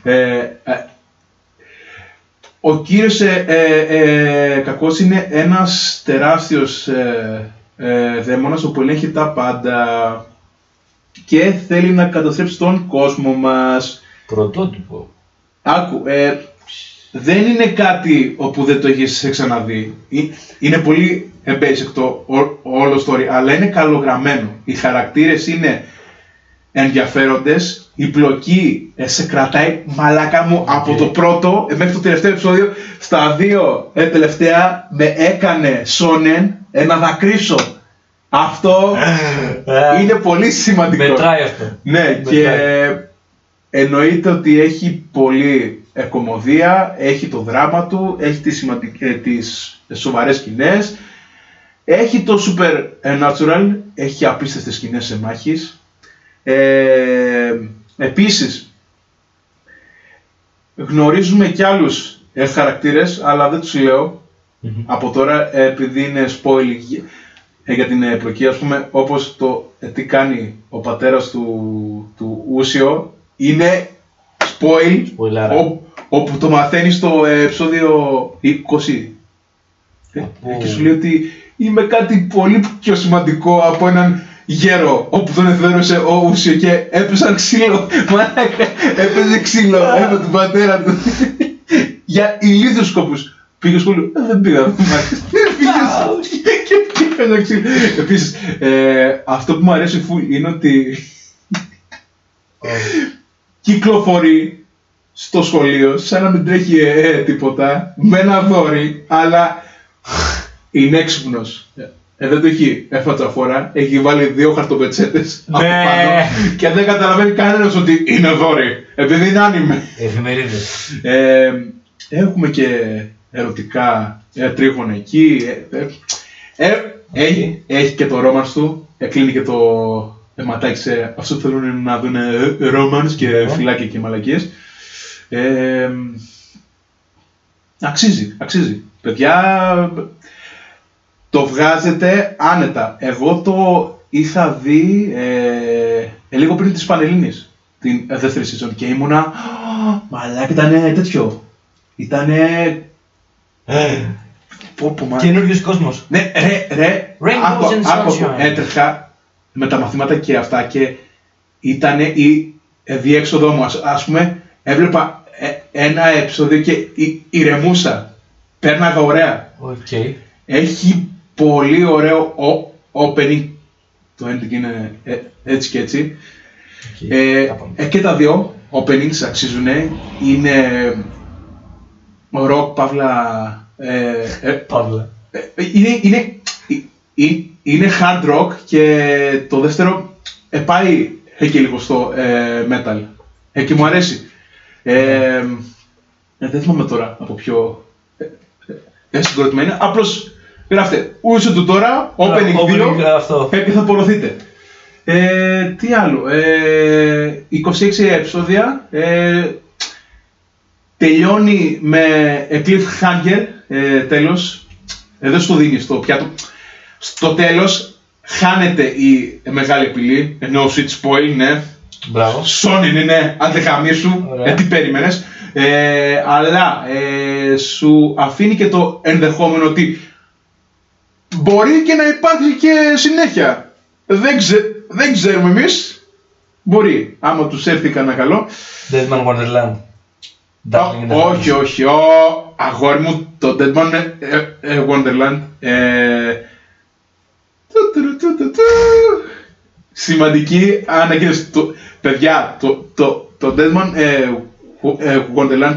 Ε, ε, ο κύριος ε, ε, ε, κακός είναι ένας τεράστιος ε, ε, δαίμονας όπου ελέγχει τα πάντα και θέλει να καταστρέψει τον κόσμο μας.
Πρωτότυπο.
Άκου, ε, δεν είναι κάτι όπου δεν το έχεις ξαναδεί. Ε, Είναι πολύ ε, basic το ό- όλο story, αλλά είναι καλογραμμένο. Οι χαρακτήρες είναι ενδιαφέροντες, η πλοκή ε, σε κρατάει μαλάκα μου από το πρώτο ε, μέχρι το τελευταίο επεισόδιο. Στα δύο ε, τελευταία με έκανε σόνεν ε, να δακρύσω. Αυτό
Ε,
είναι πολύ σημαντικό.
Μετράει αυτό.
Ναι,
Μετράει.
και εννοείται ότι έχει πολύ ε, κομμωδία, έχει το δράμα του, έχει τις, σημαντικ... ε, τις σοβαρές σκηνές, έχει το supernatural, έχει απίστευτες σκηνές σε μάχης. Ε, επίσης, γνωρίζουμε κι άλλους ε, χαρακτήρες, αλλά δεν τους λέω
Μμμ.
από τώρα ε, επειδή είναι spoil για- ε, για την εποχή ας πούμε όπως το ε, τι κάνει ο πατέρας του, του Ούσιο είναι spoil
Σποιλάρα.
ό- όπου το μαθαίνει στο ε, επεισόδιο 20 Ε,
Από-
και σου λέει ότι είμαι κάτι πολύ πιο σημαντικό από έναν γέρο όπου τον εθέρωσε ο Ούσιο και έπεσαν ξύλο. *laughs* Μαλάκα έπαιζε ξύλο ε, με τον πατέρα του. *laughs* Για ηλίθιους σκοπούς. Πήγε σχολείο. Ε, δεν πήγα μάλιστα. *laughs* Πήγες και και έπαιζε ξύλο επίσης ε, αυτό που μου αρέσει φουλ είναι ότι κυκλοφορεί στο σχολείο σαν να μην τρέχει ε, ε, τίποτα με ένα δόρυ αλλά είναι έξυπνος. Ε, δεν το έχει εφατσα έχει βάλει δύο χαρτοπετσέτες από
Ναι.
πάνω και δεν καταλαβαίνει κανένας ότι είναι δόρυ επειδή είναι άνιμε.
Εφημερίδες.
Ε, έχουμε και ερωτικά ε, τρίχωνα εκεί. Ε, ε, ε, έχει, έχει και το romance του. Ε, κλείνει και το αιματάκι σε αυτό που θέλουν να δουν ε, romance και
Ναι.
φυλάκια και μαλακίες. Ε, αξίζει, αξίζει. Παιδιά, το βγάζετε άνετα. Εγώ το είχα δει ε, ε, λίγο πριν της Πανελλήνης, την ε, δεύτερη season και ήμουνα «Α, μαλάκα ήτανε τέτοιο. Ήτανε... Πω πω μα...
Καινούριος κόσμος.
Ναι, ρε, ρε,
Rainbows
άκου,
and
άκου,
sunshine.
έτρεχα με τα μαθήματα και αυτά και ήταν η ε, διέξοδό μου. Ας, ας πούμε, έβλεπα ε, ένα επεισόδιο και η- ηρεμούσα. Πέρναγα ωραία.
Οκ.
Έχει πολύ ωραίο ο- opening. Το ending είναι ε, έτσι και έτσι.
Οκ.
Ε,
Τα πάμε.
ε, και τα δύο openings αξίζουν. Είναι rock, παύλα... Ε, ε,
Παύλα.
ε, είναι, είναι, ε, ε, είναι hard rock και το δεύτερο ε, πάει ε, και λίγο στο ε, metal. Ε, και μου αρέσει. Ε, ε, δεν θυμάμαι τώρα από ποιο ε, ε, συγκρότημα είναι. Απλώς γράφτε ούσιο του τώρα, opening 2
αυτό.
ε, και θα απορροθείτε. Ε, τι άλλο. Ε, 26 επεισόδια. Ε, τελειώνει με ε, cliffhanger. Ε, τέλος. Ε, δεν στο δίνει στο πιάτο. Στο τέλος χάνεται η μεγάλη απειλή. No switch spoil, ναι.
Μπράβο.
Σόνιν είναι αντεχαμίσου,
Ωραία.
ε, τι περίμενες. Ε, αλλά ε, σου αφήνει και το ενδεχόμενο ότι μπορεί και να υπάρχει και συνέχεια. Δεν, ξε, δεν ξέρουμε εμείς. Μπορεί, άμα τους έρθει κανένα καλό.
Deadman Wonderland. Darling in the
Ω, όχι, όχι. Ο, αγόρι μου, το Deadman ε, ε, Wonderland. Ε, του, του, του, του, του. Σημαντική ανακοίνωση. Το- Παιδιά, το, το, το Deadman ε, Wo- ε, Wonderland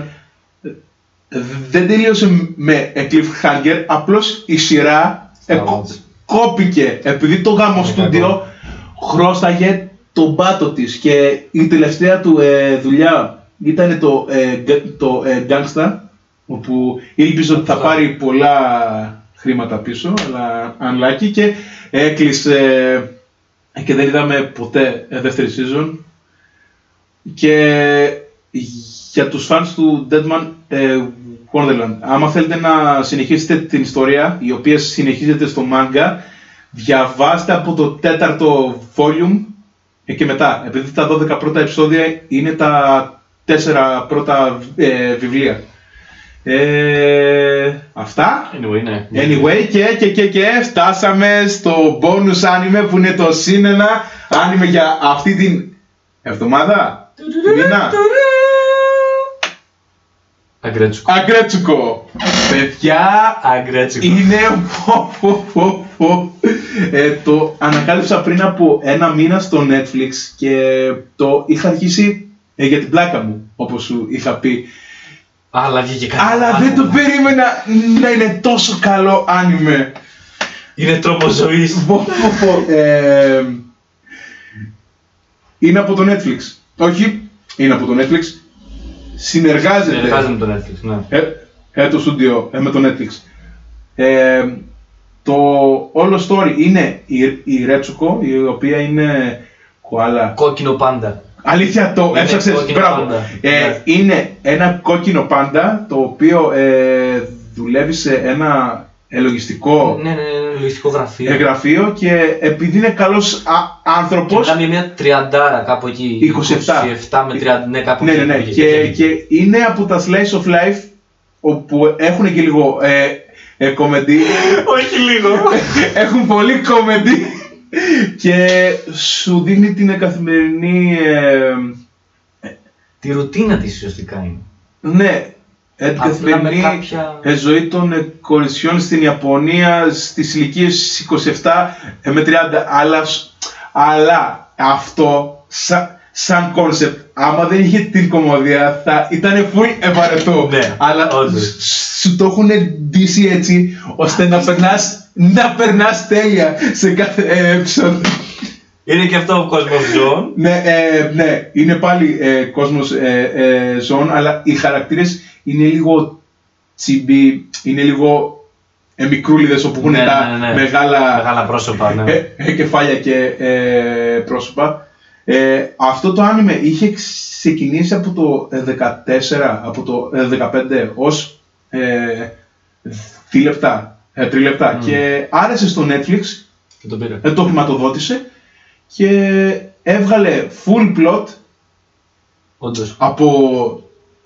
ε, δεν τελείωσε με ε, cliffhanger, απλώς η σειρά ε, κο-
Σταμάτησε.
κόπηκε επειδή το γάμο
Είναι
στούντιο
κακό.
χρώσταγε τον πάτο της και η τελευταία του ε, δουλειά ήταν το, ε, γκ- το ε, Gangsta όπου ήλπιζε ότι θα
Αυτό.
πάρει πολλά χρήματα πίσω αλλά unlucky και έκλεισε ε, και δεν είδαμε ποτέ ε, δεύτερη season και για τους fans του Deadman ε, Wonderland άμα θέλετε να συνεχίσετε την ιστορία η οποία συνεχίζεται στο manga διαβάστε από το τέταρτο volume ε, και μετά επειδή τα 12 πρώτα επεισόδια είναι τα τέσσερα πρώτα ε, βιβλία ε, αυτά
Anyway, ναι.
Anyway, και, και, και, και φτάσαμε στο bonus anime που είναι το συν ένα anime για αυτή την εβδομάδα. Μήνα.
Αγκρέτσουκο.
Αγκρέτσουκο. Παιδιά,
Αγκρέτσουκο.
είναι πω, πω, πω, πω. Ε, το ανακάλυψα πριν από ένα μήνα στο Netflix και το είχα αρχίσει ε, για την πλάκα μου, όπως σου είχα πει.
Αλλά βγήκε κάτι.
Αλλά δεν το περίμενα να είναι τόσο καλό άνιμε.
Είναι τρόπος ζωής.
Πω, πω, πω. Ε, είναι από το Netflix. Όχι, είναι από το Netflix. Συνεργάζεται.
Συνεργάζεται με το Netflix, ναι.
Ε, ε, το στούντιο ε, με το Netflix. Ε, το όλο story είναι η, η Ρέτσουκο, η οποία είναι κοάλα.
Κόκκινο πάντα.
Αλήθεια το
Είναι
έψαξες,
κόκκινο
μπράβο.
πάντα.
Ε,
Ναι.
Είναι ένα κόκκινο πάντα το οποίο ε, δουλεύει σε ένα ε, λογιστικό
Ναι, ναι, ναι, λογιστικό γραφείο.
ε, γραφείο και επειδή είναι καλός α,
Και
άνθρωπος
μιλάμε για μια τριαντάρα κάπου εκεί.
27.
27 με 30, ναι, κάπου
ναι, ναι,
εκεί,
ναι.
εκεί,
Και,
εκεί.
και είναι από τα slice of life όπου έχουν και λίγο ε, ε, comedy.
Όχι λίγο. *laughs*
έχουν πολύ comedy και σου δίνει την καθημερινή ε,
Τη ρουτίνα της ουσιαστικά είναι.
ναι, ε, την
Απλά
καθημερινή
με κάποια-
ε, ζωή των ε, κοριτσιών στην Ιαπωνία στις ηλικίες 27 ε, με 30 αλλά, σ- αλλά αυτό σα- σαν concept άμα δεν είχε την κωμωδία θα ήταν full βαρετό
Ναι,
αλλά
όντως.
σ- σου το έχουν ντύσει έτσι ώστε να περνάς να περνάς τέλεια σε κάθε ε, επεισόδιο
Είναι και αυτό ο κόσμος ζώων.
ναι, ε, ναι, είναι πάλι ε, κόσμος ε, ε, ζώων, αλλά οι χαρακτήρες είναι λίγο τσιμπι, είναι λίγο ε, μικρούλιδες όπου έχουν
Ναι,
τα
ναι, ναι.
μεγάλα,
Μεγάλα πρόσωπα, ναι.
ε, ε, κεφάλια και ε, πρόσωπα. Ε, αυτό το άνιμε είχε ξεκινήσει από το ε, 14, από το ε, 15 ως ε, δίλεπτα, ε, τρίλεπτα
Μμμ.
και άρεσε στο Netflix
Και το πήρα.
ε, το χρηματοδότησε και έβγαλε full plot
Όντως.
από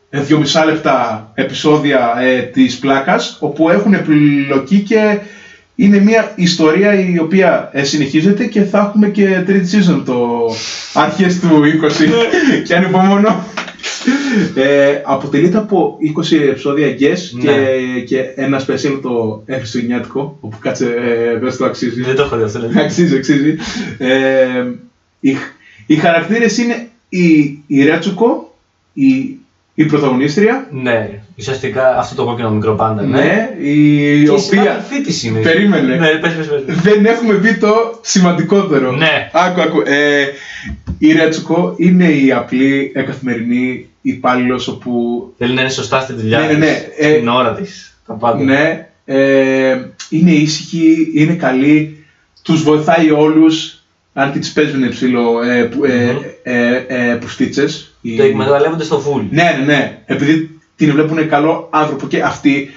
ε, δύο μισά λεπτά επεισόδια ε, της πλάκας όπου έχουν επιλογή και είναι μια ιστορία η οποία ε, συνεχίζεται και θα έχουμε και τρίτη season το αρχές του 20 και ανυπομονώ. Ε, αποτελείται από 20 επεισόδια guest και,
Ναι.
και ένα special το χριστουγεννιάτικο όπου κάτσε ε, δεν το αξίζει.
Δεν το έχω δει αυτό. δηλαδή.
Αξίζει, αξίζει. Ε, οι, οι χαρακτήρες είναι η, η Ρέτσουκο, η, η πρωταγωνίστρια,
Ναι, ουσιαστικά αυτό το κόκκινο μικρό πάντα.
ναι, η,
Και η
οποία
συνάδελφή της είναι.
Περίμενε.
Ναι, πες, πες, πες.
δεν έχουμε πει το σημαντικότερο.
Ναι.
Άκου, άκου. Ε, η Ρέτσουκο είναι η απλή ε, καθημερινή υπάλληλο όπου
Θέλει να είναι σωστά στη δουλειά
Ναι, ναι,
της,
ναι, ε,
Την ώρα της. Τα πάντα.
Ναι, ε, είναι ήσυχη, είναι καλή, τους βοηθάει όλους, αν και τις παίζουν ψηλό ε, που, ε,
Μμμ.
ε, ε, πουστίτσες. Οι-
Το εκμεταλλεύονται στο full.
Ναι, ναι, ναι, επειδή την βλέπουν καλό άνθρωπο και αυτή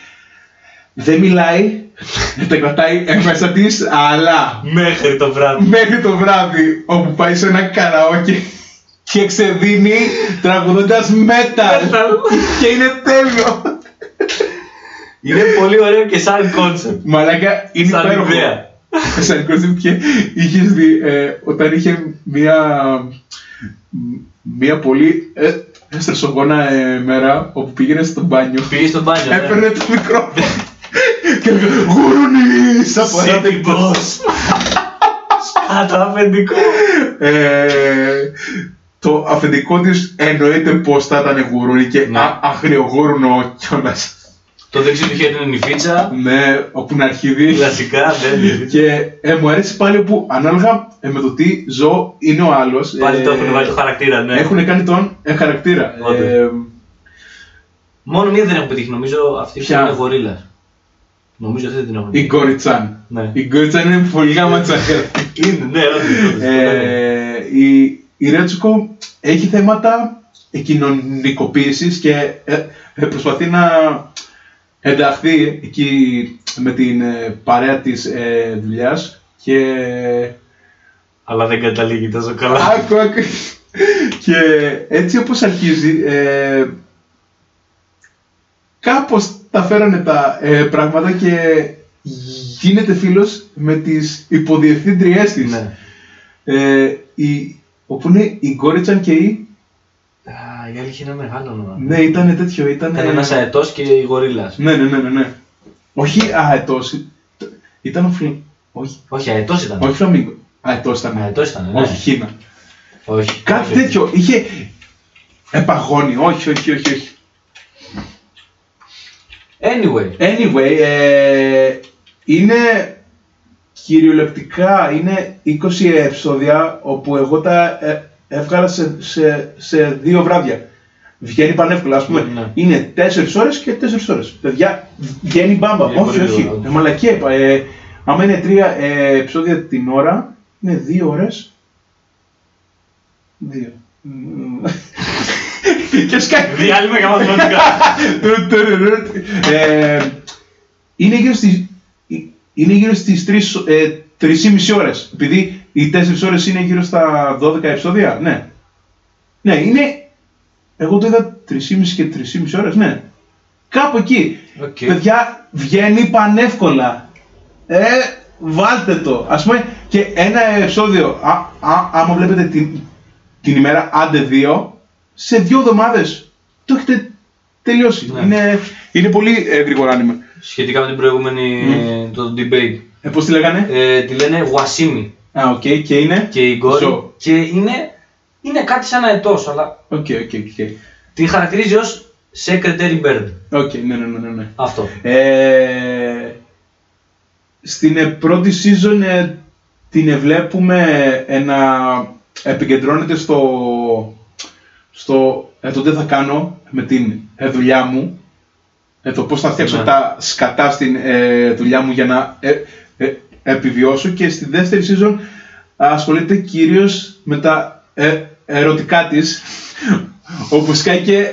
δεν μιλάει, *laughs* τα κρατάει ε, μέσα της, αλλά
Μέχρι το βράδυ.
μέχρι το βράδυ όπου πάει σε ένα καραόκι και ξεδίνει τραγουδώντας metal *laughs* και είναι τέλειο.
Είναι πολύ ωραίο και σαν concept.
Μαλάκα είναι
Σαν
υπέροχο.
ιδέα.
Σαν concept και είχες δει ε, όταν είχε μία, μία πολύ, ε, στρεσογόνα ε, μέρα όπου πήγαινες στο μπάνιο.
Πήγες στο μπάνιο. ναι.
Έπαιρνε το μικρόφωνο και έλεγε Γουρούνι! Σαν
City
παράδειγμα.
boss. Α, το αφεντικό.
Ε, το αφεντικό της εννοείται πως θα ήταν γουρούνι και
Ναι.
α- αγριογούρνο κιόλας.
Το δεξί του χέρι είναι νυφίτσα.
Ναι, όπου είναι αρχίδι.
Κλασικά, ναι, νυφίτσα.
Και ε, μου αρέσει πάλι που ανάλογα ε, με το τι ζώο είναι ο άλλος.
Πάλι
ε,
το έχουν βάλει το χαρακτήρα, ναι.
Έχουν κάνει τον ε, χαρακτήρα.
Όντως.
Ε,
Μόνο μία δεν έχουν πετύχει, νομίζω αυτή που
Ποια;
είναι γορίλας. Νομίζω αυτή δεν την έχουν
η
πετύχει.
Γκόριτσαν.
Ναι.
Η Γκόριτσαν είναι πολύ γάμα *laughs*
Είναι, ναι, όντως, όντως.
ε, η, η Ρέτσουκο έχει θέματα κοινωνικοποίησης και ε, ε, προσπαθεί να ενταχθεί εκεί με την ε, παρέα της ε, δουλειάς και
Αλλά δεν καταλήγει τόσο καλά.
άκου, άκου. και έτσι όπως αρχίζει ε, κάπως τα φέρανε τα ε, πράγματα και γίνεται φίλος με τις υποδιευθύντριές της.
Ναι.
Ε, η, όπου είναι η Γκόριτσαν και η...
Α, η άλλη είχε ένα μεγάλο όνομα.
Ναι, ήταν τέτοιο, ήταν...
Ήταν ένας αετός και η γορίλας.
Ναι, ναι, ναι, ναι, ναι. Όχι αετός, ήταν ο φλ... Όχι,
Όχι, αετός ήταν.
όχι φλαμίγκο. Αετός ήταν.
Αετός ήταν, ναι.
Όχι, χίνα.
Όχι.
Κάτι
όχι.
τέτοιο. Είχε επαγόνι. Όχι, όχι, όχι, όχι.
Anyway,
Anyway, ε, είναι κυριολεκτικά είναι 20 επεισόδια όπου εγώ τα ε, έβγαλα σε, σε, σε δύο βράδια. Βγαίνει πανεύκολα, ας πούμε.
Ναι.
Είναι 4 ώρες και 4 ώρες. Παιδιά, βγαίνει μπάμπα.
Βγαίνει
όχι,
πολύ
όχι.
γρήγορα.
Ε, μαλακία είπα. Ε, άμα είναι 3 ε, επεισόδια την ώρα, είναι 2 ώρες. 2. *laughs* και σκάει.
διάλειμμα για μαθηματικά.
Ε, είναι γύρω στις, είναι γύρω στις 3, ε, 3,5 ώρες. Επειδή οι 4 ώρες είναι γύρω στα 12 επεισόδια. Ναι. Ναι, είναι... Εγώ το είδα 3,5 και 3,5 ώρες, ναι. Κάπου εκεί.
Οκ.
Παιδιά, βγαίνει πανεύκολα. Ε, βάλτε το. Ας πούμε και ένα επεισόδιο, α, α, άμα βλέπετε την, την ημέρα, άντε δύο, σε δύο εβδομάδες το έχετε τελειώσει.
Ναι.
Είναι, είναι πολύ ε, γρήγορο άνιμε.
Σχετικά με την προηγούμενη, το debate.
Ε, πώς τη λέγανε;
Ε, τη λένε Washimi
Α, οκ, και είναι;
και η Γκόρι.
Ζώο.
Και είναι, είναι κάτι σαν αετός, αλλά
Οκ, οκ, οκ.
τη χαρακτηρίζει ως Secretary Bird.
Οκ, ναι, ναι, ναι, ναι, ναι.
Αυτό.
Ε, στην ε, πρώτη season ε, την ε, βλέπουμε ε, να επικεντρώνεται στο, στο ε, το τι θα κάνω με την ε, δουλειά μου, ε, το πώς θα φτιάξω
Ναι.
τα σκατά στην ε, δουλειά μου για να ε, ε, επιβιώσω και στη δεύτερη season ασχολείται κυρίως με τα ε, ερωτικά της *laughs* όπου σκάει και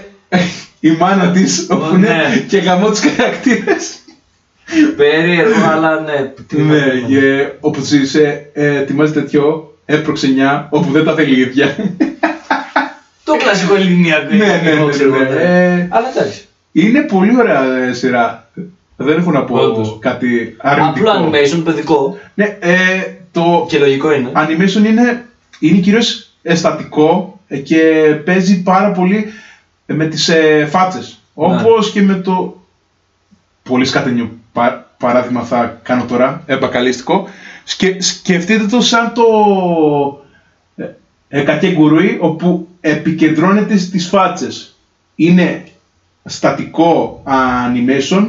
η μάνα της όπου είναι
ναι.
και γαμώ τους χαρακτήρες
Περίεργο, αλλά ναι. τι να
ναι,
πούμε.
και όπου της ε, ε, ετοιμάζει τέτοιο έπροξενιά όπου δεν τα θέλει η ίδια
Το κλασικό ελληνιακό.
Ναι, ναι, ναι,
ξέρω
ναι,
εγώ,
ναι. Ε,
Αλλά εντάξει.
είναι πολύ ωραία ε, σειρά δεν έχω να πω
Όντως.
κάτι αρνητικό
Απλό animation, παιδικό.
ναι, ε, το,
Και λογικό είναι.
animation είναι, είναι κυρίως αισθατικό ε, και παίζει πάρα πολύ ε, με τις ε, φάτσες. Όπως και με το πολύ σκατενιό πα- παράδειγμα θα κάνω τώρα, εμπακαλίστικο. Σκε, σκεφτείτε το σαν το ε, ε, κακέγκουρουι όπου επικεντρώνεται στις φάτσες. Είναι στατικό animation,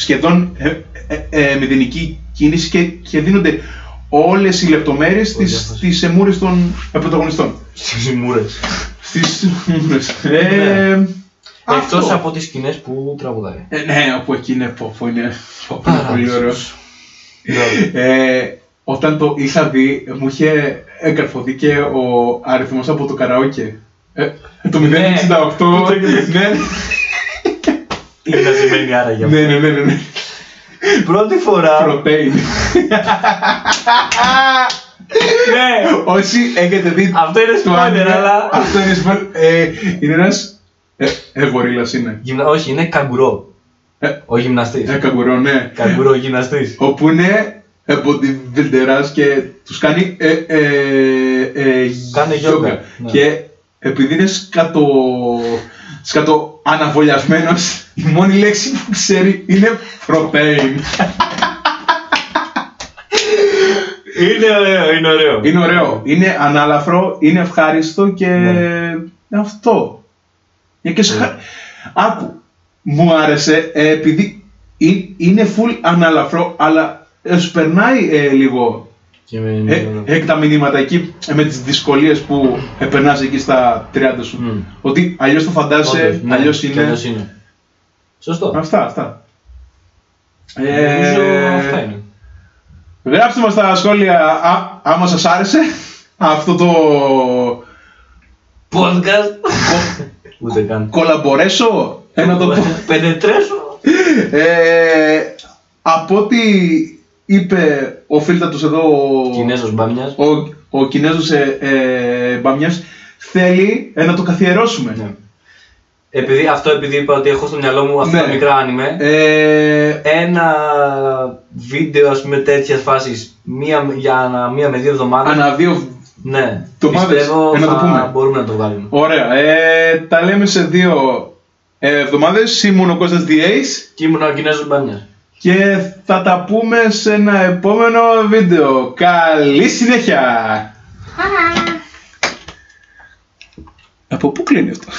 σχεδόν ε, ε, ε, μηδενική κίνηση και, και δίνονται όλες οι λεπτομέρειες
Πολύ
στις,
αυτός.
στις μούρες των ε, πρωταγωνιστών.
Στις μούρες.
Στις μούρες. Ε,
Εκτός
αυτό.
από τις σκηνές που τραγουδάει.
Ε, ναι, όπου εκεί είναι πόφο, είναι, πόφο, είναι
Πάρα
πολύ
πολύ.
ωραίο. Ε, όταν το είχα δει, μου είχε εγκαρφωθεί και ο αριθμός από το καραόκε. Ε, το 068.
Ναι, που το είδες.
ναι,
Τι να σημαίνει άραγε αυτό.
ναι, ναι, ναι, ναι, ναι.
Πρώτη φορά.
Προτέιν.
Ναι,
Όσοι έχετε δει
αυτό είναι
το
spoiler,
άνιμε,
αλλά.
αυτό είναι spoiler. Ε, είναι ένας... Ε, ε, γορίλας είναι.
Γυμνα... Όχι, είναι καγκουρό.
Ε,
Ο γυμναστής.
ε, καγκουρό, ναι.
Καγκουρό γυμναστής.
όπου είναι ε, bodybuilderάς και τους κάνει ε, ε, ε,
Κάνει
γιόγκα.
γιόγκα, ναι.
Και επειδή είναι σκατο, σκατο αναβολιασμένος, η μόνη λέξη που ξέρει είναι προτέιν.
Είναι ωραίο, είναι ωραίο.
Είναι ωραίο. Είναι ανάλαφρο, είναι ευχάριστο και
Ναι.
αυτό. Είναι και σχα... Άκου, μου άρεσε ε, επειδή ε- είναι full ανάλαφρο, αλλά ε, σου περνάει ε, λίγο
Και με-
ε, ε, τα μηνύματα εκεί ε, με τις δυσκολίες που ε, περνάς εκεί στα 30 σου.
Μμ.
Ότι αλλιώς το φαντάζεσαι,
Όντως, ναι,
αλλιώς
και
είναι.
αλλιώς είναι. Σωστό.
Αυτά, αυτά.
Νομίζω
Ε,
αυτά είναι.
Γράψτε μας στα σχόλια α, άμα σας άρεσε αυτό το
Podcast. *laughs* Ούτε καν.
κολαμπορέσω, ε, να το πω.
Πενετρέσω.
Ε, από ό,τι είπε ο φίλτατος εδώ, ο-
Κινέζος μπάμιας.
ο, ο Κινέζος ε, ε, Μπαμιάς, θέλει ε, να το καθιερώσουμε.
Ναι. Επειδή, αυτό επειδή είπα ότι έχω στο μυαλό μου αυτά
Ναι.
τα μικρά άνιμε.
Ε,
Ένα βίντεο ας πούμε τέτοιας φάσης μία, για ανα- μία με δύο εβδομάδες.
ανά δύο...
Ναι,
εβδομάδες.
πιστεύω
Ε, να το
θα
πούμε.
μπορούμε να το βγάλουμε.
Ωραία. Ε, τα λέμε σε δύο ε, εβδομάδες. Ήμουν ο Κώστας Διέης
Και ήμουν ο Κινέζος μπάμιας.
Και θα τα πούμε σε ένα επόμενο βίντεο. Καλή συνέχεια!
Χαρά.
Από πού κλείνει αυτό;